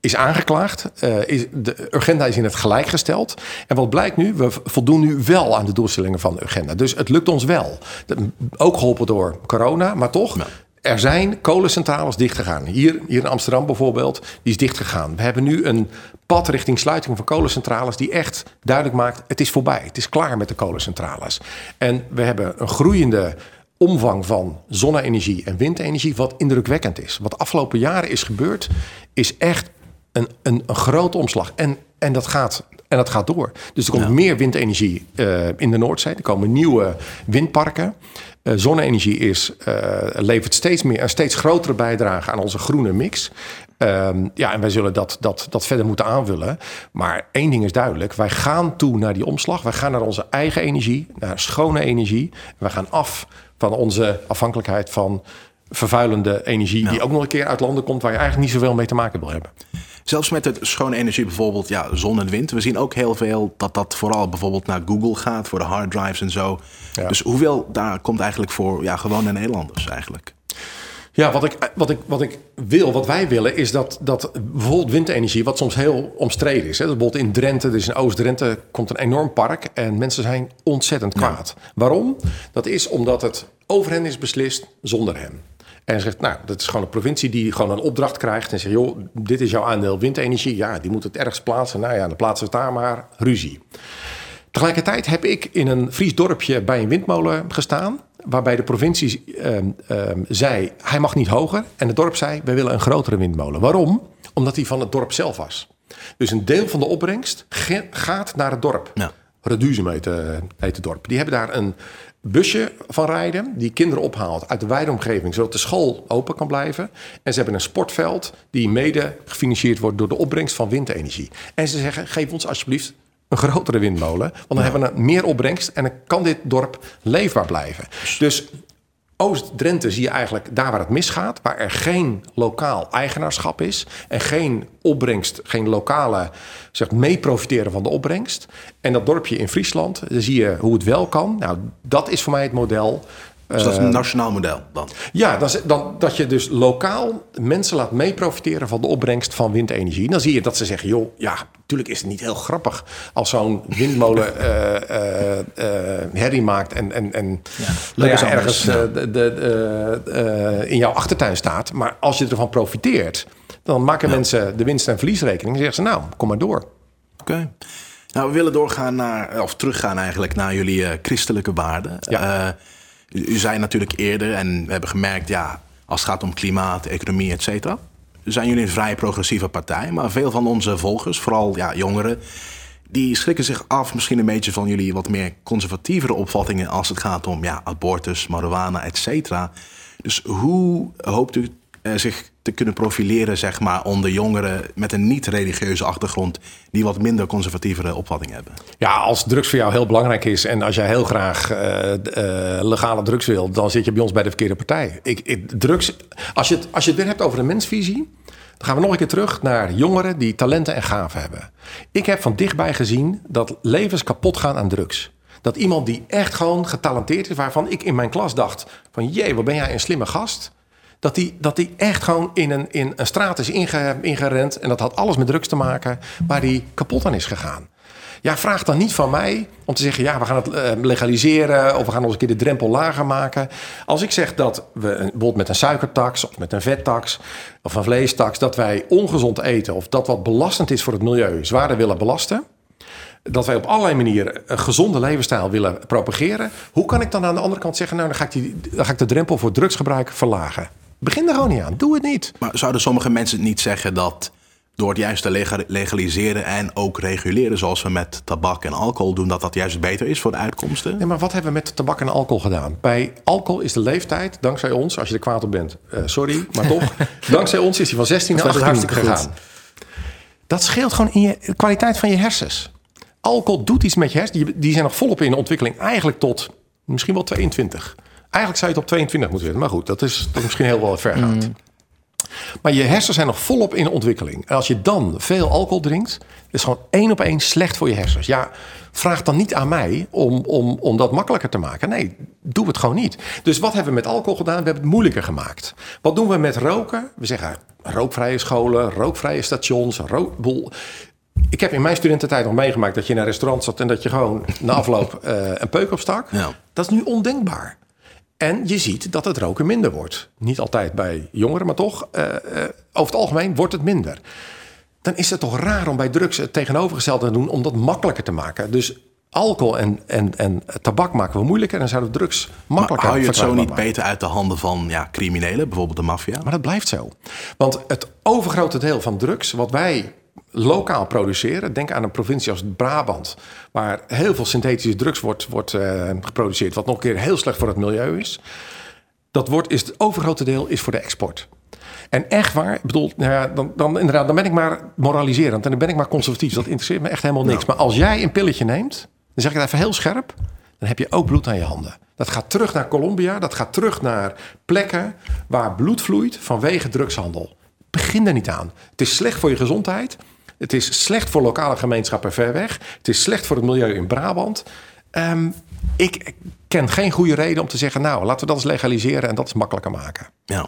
[SPEAKER 3] is aangeklaagd. Eh, is, de Urgenda is in het gelijk gesteld. En wat blijkt nu? We voldoen nu wel aan de doelstellingen van Urgenda. Dus het lukt ons wel. De- ook geholpen door corona, maar toch... Er zijn kolencentrales dichtgegaan. Hier, hier in Amsterdam bijvoorbeeld, die is dichtgegaan. We hebben nu een pad richting sluiting van kolencentrales... die echt duidelijk maakt, het is voorbij. Het is klaar met de kolencentrales. En we hebben een groeiende omvang van zonne-energie en windenergie... wat indrukwekkend is. Wat afgelopen jaren is gebeurd, is echt een, een, een grote omslag. En, en, dat gaat, en dat gaat door. Dus er komt meer windenergie eh, in de Noordzee. Er komen nieuwe windparken. Eh, zonne-energie is, eh, levert steeds meer een steeds grotere bijdrage aan onze groene mix. Ehm, ja, en wij zullen dat, dat, dat verder moeten aanvullen. Maar één ding is duidelijk: wij gaan toe naar die omslag. Wij gaan naar onze eigen energie, naar schone energie. We gaan af van onze afhankelijkheid van vervuilende energie, die ook nog een keer uit landen komt waar je eigenlijk niet zoveel mee te maken wil hebben.
[SPEAKER 2] Zelfs met het schone energie, bijvoorbeeld ja, zon en wind. We zien ook heel veel dat dat vooral bijvoorbeeld naar Google gaat voor de hard drives en zo.
[SPEAKER 3] Ja.
[SPEAKER 2] Dus hoeveel daar komt eigenlijk voor ja, gewone Nederlanders eigenlijk?
[SPEAKER 3] Ja, wat ik, wat, ik, wat ik wil, wat wij willen, is dat, dat bijvoorbeeld windenergie, wat soms heel omstreden is. Hè, dat bijvoorbeeld in Drenthe, dus in Oost-Drenthe, komt een enorm park en mensen zijn ontzettend kwaad. Waarom? Dat is omdat het over hen is beslist zonder hen. En zegt, nou, dat is gewoon een provincie die gewoon een opdracht krijgt en zegt, joh, dit is jouw aandeel windenergie. Ja, die moet het ergens plaatsen. Nou ja, dan plaatsen we het daar maar. Ruzie. Tegelijkertijd heb ik in een Fries dorpje bij een windmolen gestaan. Waarbij de provincie ehm, ehm, zei, hij mag niet hoger. En het dorp zei, wij willen een grotere windmolen. Waarom? Omdat hij van het dorp zelf was. Dus een deel van de opbrengst gaat naar het dorp.
[SPEAKER 2] Ja.
[SPEAKER 3] Reduzum heet, eh, heet het dorp. Die hebben daar een busje van rijden... die kinderen ophaalt uit de wijde omgeving... zodat de school open kan blijven. En ze hebben een sportveld... die mede gefinancierd wordt door de opbrengst van windenergie. En ze zeggen, geef ons alsjeblieft een grotere windmolen. Want dan hebben we meer opbrengst... en dan kan dit dorp leefbaar blijven. Dus Oost-Drenthe zie je eigenlijk daar waar het misgaat, waar er geen lokaal eigenaarschap is en geen opbrengst, geen lokale zeg, mee profiteren van de opbrengst. En dat dorpje in Friesland, daar zie je hoe het wel kan. Nou, dat is voor mij het model.
[SPEAKER 2] Dus dat is een nationaal model dan.
[SPEAKER 3] Ja, dat, is, dan, dat je dus lokaal mensen laat mee profiteren van de opbrengst van windenergie. Dan zie je dat ze zeggen, joh, ja, natuurlijk is het niet heel grappig als zo'n windmolen eh, herrie maakt en, en, en nou ja,
[SPEAKER 1] anders,
[SPEAKER 3] ergens
[SPEAKER 1] ja.
[SPEAKER 3] eh, de, de, in jouw achtertuin staat. Maar als je ervan profiteert, dan maken mensen de winst- en verliesrekening en zeggen ze, nou, kom maar door.
[SPEAKER 2] Oké. Nou, we willen doorgaan naar, of teruggaan eigenlijk naar jullie christelijke waarden.
[SPEAKER 3] Ja.
[SPEAKER 2] U, zei natuurlijk eerder, en we hebben gemerkt, ja, als het gaat om klimaat, economie, et cetera, zijn jullie een vrij progressieve partij. Maar veel van onze volgers, vooral ja, jongeren, die schrikken zich af misschien een beetje van jullie wat meer conservatievere opvattingen als het gaat om ja, abortus, marijuana, et cetera. Dus hoe hoopt u zich te kunnen profileren, zeg maar, onder jongeren met een niet-religieuze achtergrond die wat minder conservatievere opvattingen hebben?
[SPEAKER 3] Ja, als drugs voor jou heel belangrijk is en als jij heel graag eh, eh, legale drugs wil, dan zit je bij ons bij de verkeerde partij. Ik, drugs, als je, het, als je het weer hebt over een mensvisie, dan gaan we nog een keer terug naar jongeren die talenten en gaven hebben. Ik heb van dichtbij gezien dat levens kapot gaan aan drugs. Dat iemand die echt gewoon getalenteerd is, waarvan ik in mijn klas dacht van jee, wat ben jij een slimme gast. Dat die, dat die echt gewoon in een, in een straat is inge, ingerend. En dat had alles met drugs te maken. Waar die kapot aan is gegaan. Ja, vraag dan niet van mij om te zeggen... ja, we gaan het eh, legaliseren... of we gaan eens een keer de drempel lager maken. Als ik zeg dat we bijvoorbeeld met een suikertax... of met een vettax of een vleestax... dat wij ongezond eten... of dat wat belastend is voor het milieu... zwaarder willen belasten... dat wij op allerlei manieren een gezonde levensstijl willen propageren. Hoe kan ik dan aan de andere kant zeggen, nou dan ga ik, die, dan ga ik de drempel voor drugsgebruik verlagen? Begin er gewoon niet aan. Doe het niet.
[SPEAKER 2] Maar zouden sommige mensen niet zeggen dat door het juist te lega- legaliseren en ook reguleren, zoals we met tabak en alcohol doen, dat dat juist beter is voor de uitkomsten?
[SPEAKER 3] Nee, maar wat hebben we met tabak en alcohol gedaan? Bij alcohol is de leeftijd, dankzij ons, als je er kwaad op bent, eh, sorry, maar toch, dankzij ons is die van 16 naar
[SPEAKER 1] Dat was
[SPEAKER 3] 18
[SPEAKER 1] hartstikke
[SPEAKER 3] gegaan. Dat scheelt gewoon in je de kwaliteit van je hersens. Alcohol doet iets met je hersens. Die, die zijn nog volop in de ontwikkeling, eigenlijk tot misschien wel 22. Eigenlijk zou je het op 22 moeten zetten. Maar goed, dat is, dat is misschien heel wel vergaand. Maar je hersens zijn nog volop in ontwikkeling. En als je dan veel alcohol drinkt, is gewoon één op één slecht voor je hersens. Ja, vraag dan niet aan mij om, om, om dat makkelijker te maken. Nee, doe het gewoon niet. Dus wat hebben we met alcohol gedaan? We hebben het moeilijker gemaakt. Wat doen we met roken? We zeggen rookvrije scholen, rookvrije stations, rookboel. Ik heb in mijn studententijd nog meegemaakt dat je in een restaurant zat en dat je gewoon na afloop eh, een peuk opstak.
[SPEAKER 2] Ja.
[SPEAKER 3] Dat is nu ondenkbaar. En je ziet dat het roken minder wordt. Niet altijd bij jongeren, maar toch, eh, eh, over het algemeen wordt het minder. Dan is het toch raar om bij drugs het tegenovergestelde te doen om dat makkelijker te maken. Dus alcohol en, en, en tabak maken we moeilijker en zouden drugs
[SPEAKER 2] Maar
[SPEAKER 3] makkelijker
[SPEAKER 2] hou je het zo niet
[SPEAKER 3] maken.
[SPEAKER 2] beter uit de handen van ja, criminelen, bijvoorbeeld de maffia?
[SPEAKER 3] Maar dat blijft zo. Want het overgrote deel van drugs wat wij lokaal produceren, denk aan een provincie als Brabant, waar heel veel synthetische drugs wordt, wordt eh, geproduceerd, wat nog een keer heel slecht voor het milieu is. Dat wordt, is het overgrote deel is voor de export. En echt waar, bedoel, nou ja, dan, dan, inderdaad, dan ben ik maar moraliserend en dan ben ik maar conservatief. Dat interesseert me echt helemaal niks. Maar als jij een pilletje neemt, dan zeg ik het even heel scherp, dan heb je ook bloed aan je handen. Dat gaat terug naar Colombia, dat gaat terug naar plekken waar bloed vloeit vanwege drugshandel. Begin er niet aan. Het is slecht voor je gezondheid. Het is slecht voor lokale gemeenschappen ver weg. Het is slecht voor het milieu in Brabant. Ehm, ik ken geen goede reden om te zeggen, nou, laten we dat eens legaliseren en dat is makkelijker maken.
[SPEAKER 2] Ja.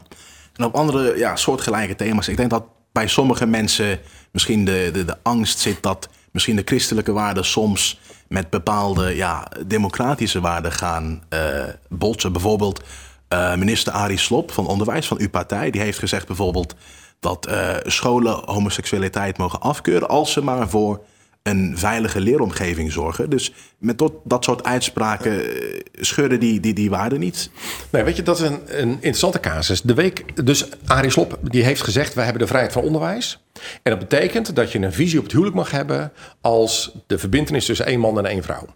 [SPEAKER 2] En op andere ja, soortgelijke thema's. Ik denk dat bij sommige mensen misschien de, de, de angst zit dat misschien de christelijke waarden soms met bepaalde ja, democratische waarden gaan eh, botsen. Bijvoorbeeld eh, minister Arie Slob van Onderwijs van uw partij. Die heeft gezegd bijvoorbeeld dat eh, scholen homoseksualiteit mogen afkeuren als ze maar voor een veilige leeromgeving zorgen. Dus met tot, dat soort uitspraken eh, scheuren die, die, die waarden niet.
[SPEAKER 3] Nee, weet je, dat is een, een interessante casus. De week, dus Arie Slob, die heeft gezegd... wij hebben de vrijheid van onderwijs. En dat betekent dat je een visie op het huwelijk mag hebben... als de verbintenis tussen één man en één vrouw.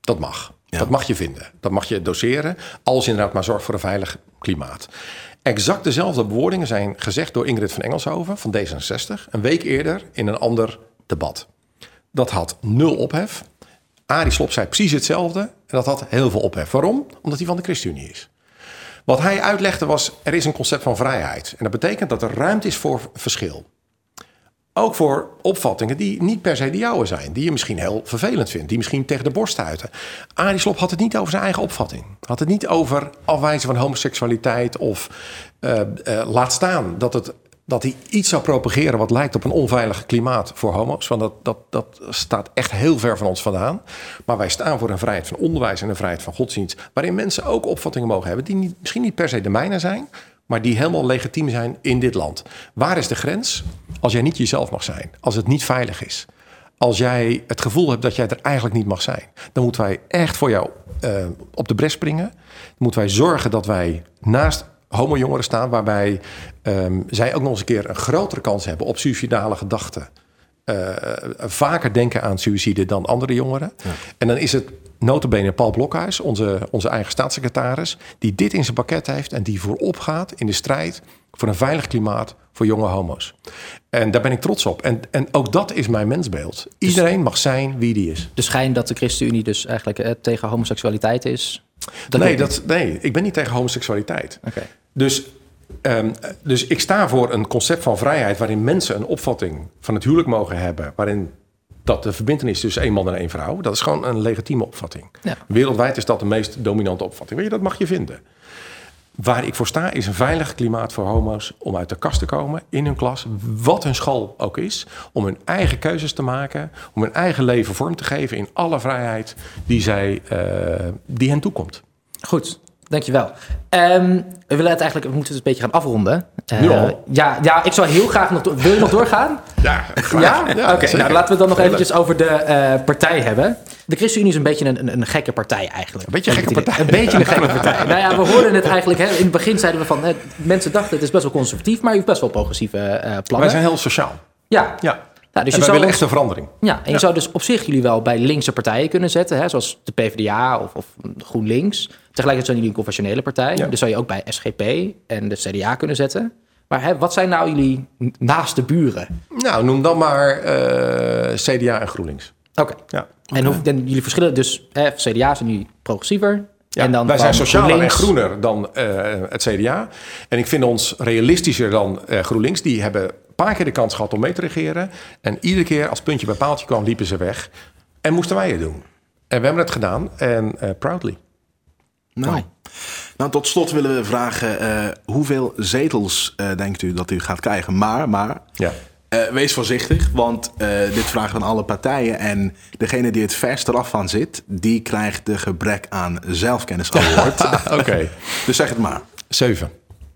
[SPEAKER 3] Dat mag.
[SPEAKER 2] Ja.
[SPEAKER 3] Dat mag je vinden. Dat mag je doseren, als je inderdaad maar zorgt voor een veilig klimaat. Exact dezelfde bewoordingen zijn gezegd door Ingrid van Engelshoven van D66... een week eerder in een ander debat. Dat had nul ophef. Arie Slob zei precies hetzelfde en dat had heel veel ophef. Waarom? Omdat hij van de ChristenUnie is. Wat hij uitlegde was, er is een concept van vrijheid. En dat betekent dat er ruimte is voor verschil. Ook voor opvattingen die niet per se de jouwe zijn. Die je misschien heel vervelend vindt. Die misschien tegen de borst stuiten. Arie Slob had het niet over zijn eigen opvatting. Had het niet over afwijzen van homoseksualiteit. Of eh, eh, laat staan dat, het, dat hij iets zou propageren... wat lijkt op een onveilig klimaat voor homo's. Want dat, dat, dat staat echt heel ver van ons vandaan. Maar wij staan voor een vrijheid van onderwijs en een vrijheid van godsdienst... waarin mensen ook opvattingen mogen hebben... die misschien niet per se de mijne zijn maar die helemaal legitiem zijn in dit land. Waar is de grens? Als jij niet jezelf mag zijn, als het niet veilig is, als jij het gevoel hebt dat jij er eigenlijk niet mag zijn, dan moeten wij echt voor jou eh, op de bres springen. Dan moeten wij zorgen dat wij naast homo-jongeren staan, waarbij ehm, zij ook nog eens een keer een grotere kans hebben op suicidale gedachten. Eh, vaker denken aan suïcide dan andere jongeren. En dan is het notabene Paul Blokhuis, onze, onze eigen staatssecretaris... die dit in zijn pakket heeft en die voorop gaat in de strijd... voor een veilig klimaat voor jonge homo's. En daar ben ik trots op. En, en ook dat is mijn mensbeeld. Iedereen mag zijn wie die is.
[SPEAKER 1] De schijn dat de ChristenUnie dus eigenlijk eh, tegen homoseksualiteit is. Dat
[SPEAKER 3] nee, dat, nee, ik ben niet tegen homoseksualiteit.
[SPEAKER 1] Oké.
[SPEAKER 3] Dus, ehm, dus ik sta voor een concept van vrijheid waarin mensen een opvatting van het huwelijk mogen hebben, waarin dat de verbintenis tussen één man en één vrouw, dat is gewoon een legitieme opvatting.
[SPEAKER 1] Ja.
[SPEAKER 3] Wereldwijd is dat de meest dominante opvatting. Weet je, dat mag je vinden. Waar ik voor sta is een veilig klimaat voor homo's om uit de kast te komen in hun klas, wat hun school ook is, om hun eigen keuzes te maken, om hun eigen leven vorm te geven in alle vrijheid die, zij, eh, die hen toekomt.
[SPEAKER 1] Goed. Dankjewel. Ehm we willen het eigenlijk, we moeten het een beetje gaan afronden. Eh,
[SPEAKER 3] Nu al?
[SPEAKER 1] Ja, ja, ik zou heel graag nog... Wil je nog doorgaan?
[SPEAKER 3] Ja,
[SPEAKER 1] Ja? Oké, nou laten we het dan nog
[SPEAKER 3] Heel
[SPEAKER 1] eventjes over de eh, partij hebben. De ChristenUnie is een beetje een, een, een gekke partij eigenlijk.
[SPEAKER 3] Een beetje een gekke partij.
[SPEAKER 1] Een beetje een gekke partij. nou ja, we hoorden het eigenlijk... Hè, in het begin zeiden we van... Hè, mensen dachten het is best wel conservatief... maar je hebt best wel progressieve eh, plannen.
[SPEAKER 3] Wij zijn heel sociaal.
[SPEAKER 1] Ja,
[SPEAKER 3] Ja.
[SPEAKER 1] Nou, dus
[SPEAKER 3] en
[SPEAKER 1] je zou
[SPEAKER 3] willen echt een verandering.
[SPEAKER 1] Ja, en je
[SPEAKER 3] Ja.
[SPEAKER 1] zou dus op zich jullie wel bij linkse partijen kunnen zetten, hè, zoals de PvdA of, of GroenLinks. Tegelijkertijd zijn jullie een conventionele partij,
[SPEAKER 3] Ja.
[SPEAKER 1] dus zou je ook bij SGP en de CDA kunnen zetten. Maar hè, wat zijn nou jullie naaste buren?
[SPEAKER 3] Nou, noem dan maar eh, CDA en GroenLinks.
[SPEAKER 1] Oké.
[SPEAKER 3] Ja.
[SPEAKER 1] En, hoe, en jullie verschillen dus, hè, CDA zijn nu progressiever.
[SPEAKER 3] Ja,
[SPEAKER 1] en dan
[SPEAKER 3] wij zijn socialer en groener dan eh, het CDA. En ik vind ons realistischer dan eh, GroenLinks. Die hebben paar keer de kans gehad om mee te regeren. En iedere keer als puntje bij paaltje kwam, liepen ze weg. En moesten wij het doen. En we hebben het gedaan. En eh, proudly.
[SPEAKER 2] Nou. nou, tot slot willen we vragen: eh, hoeveel zetels eh, denkt u dat u gaat krijgen? Maar, maar
[SPEAKER 3] Ja.
[SPEAKER 2] eh, wees voorzichtig, want eh, dit vragen aan alle partijen. En degene die het verst eraf van zit, die krijgt de gebrek aan zelfkennis award.
[SPEAKER 3] Oké.
[SPEAKER 2] dus zeg het maar.
[SPEAKER 3] Zeven.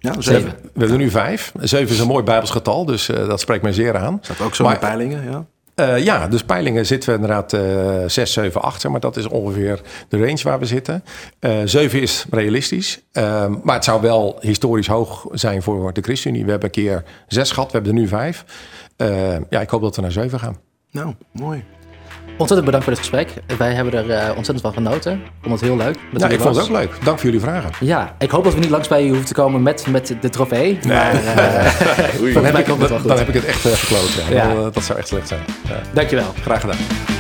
[SPEAKER 2] Ja,
[SPEAKER 1] Zeven.
[SPEAKER 3] We hebben er nu vijf. Zeven is een mooi Bijbels getal, dus eh, dat spreekt mij zeer aan.
[SPEAKER 2] Dat ook zo
[SPEAKER 3] Maar-
[SPEAKER 2] met peilingen, ja.
[SPEAKER 3] Eh, ja, dus peilingen zitten we inderdaad eh 6, 7, 8. Zeg maar dat is ongeveer de range waar we zitten. Eh 7 is realistisch. Ehm, maar het zou wel historisch hoog zijn voor de ChristenUnie. We hebben een keer 6 gehad, we hebben er nu 5. ja, ik hoop dat we naar 7 gaan.
[SPEAKER 2] Nou, mooi.
[SPEAKER 1] Ontzettend bedankt voor dit gesprek. Wij hebben er eh, ontzettend van genoten. Ik vond het heel leuk.
[SPEAKER 3] Ja, ik vond het ook leuk. Dank voor jullie vragen.
[SPEAKER 1] Ja, ik hoop dat we niet langs bij je hoeven te komen met, met de trofee. Maar eh,
[SPEAKER 3] Dan heb, ik,
[SPEAKER 1] goed.
[SPEAKER 3] dan heb ik het echt uh, verkloot. Ja.
[SPEAKER 1] Ja.
[SPEAKER 3] Dat, dat zou echt slecht zijn.
[SPEAKER 1] Dankjewel.
[SPEAKER 3] Graag gedaan.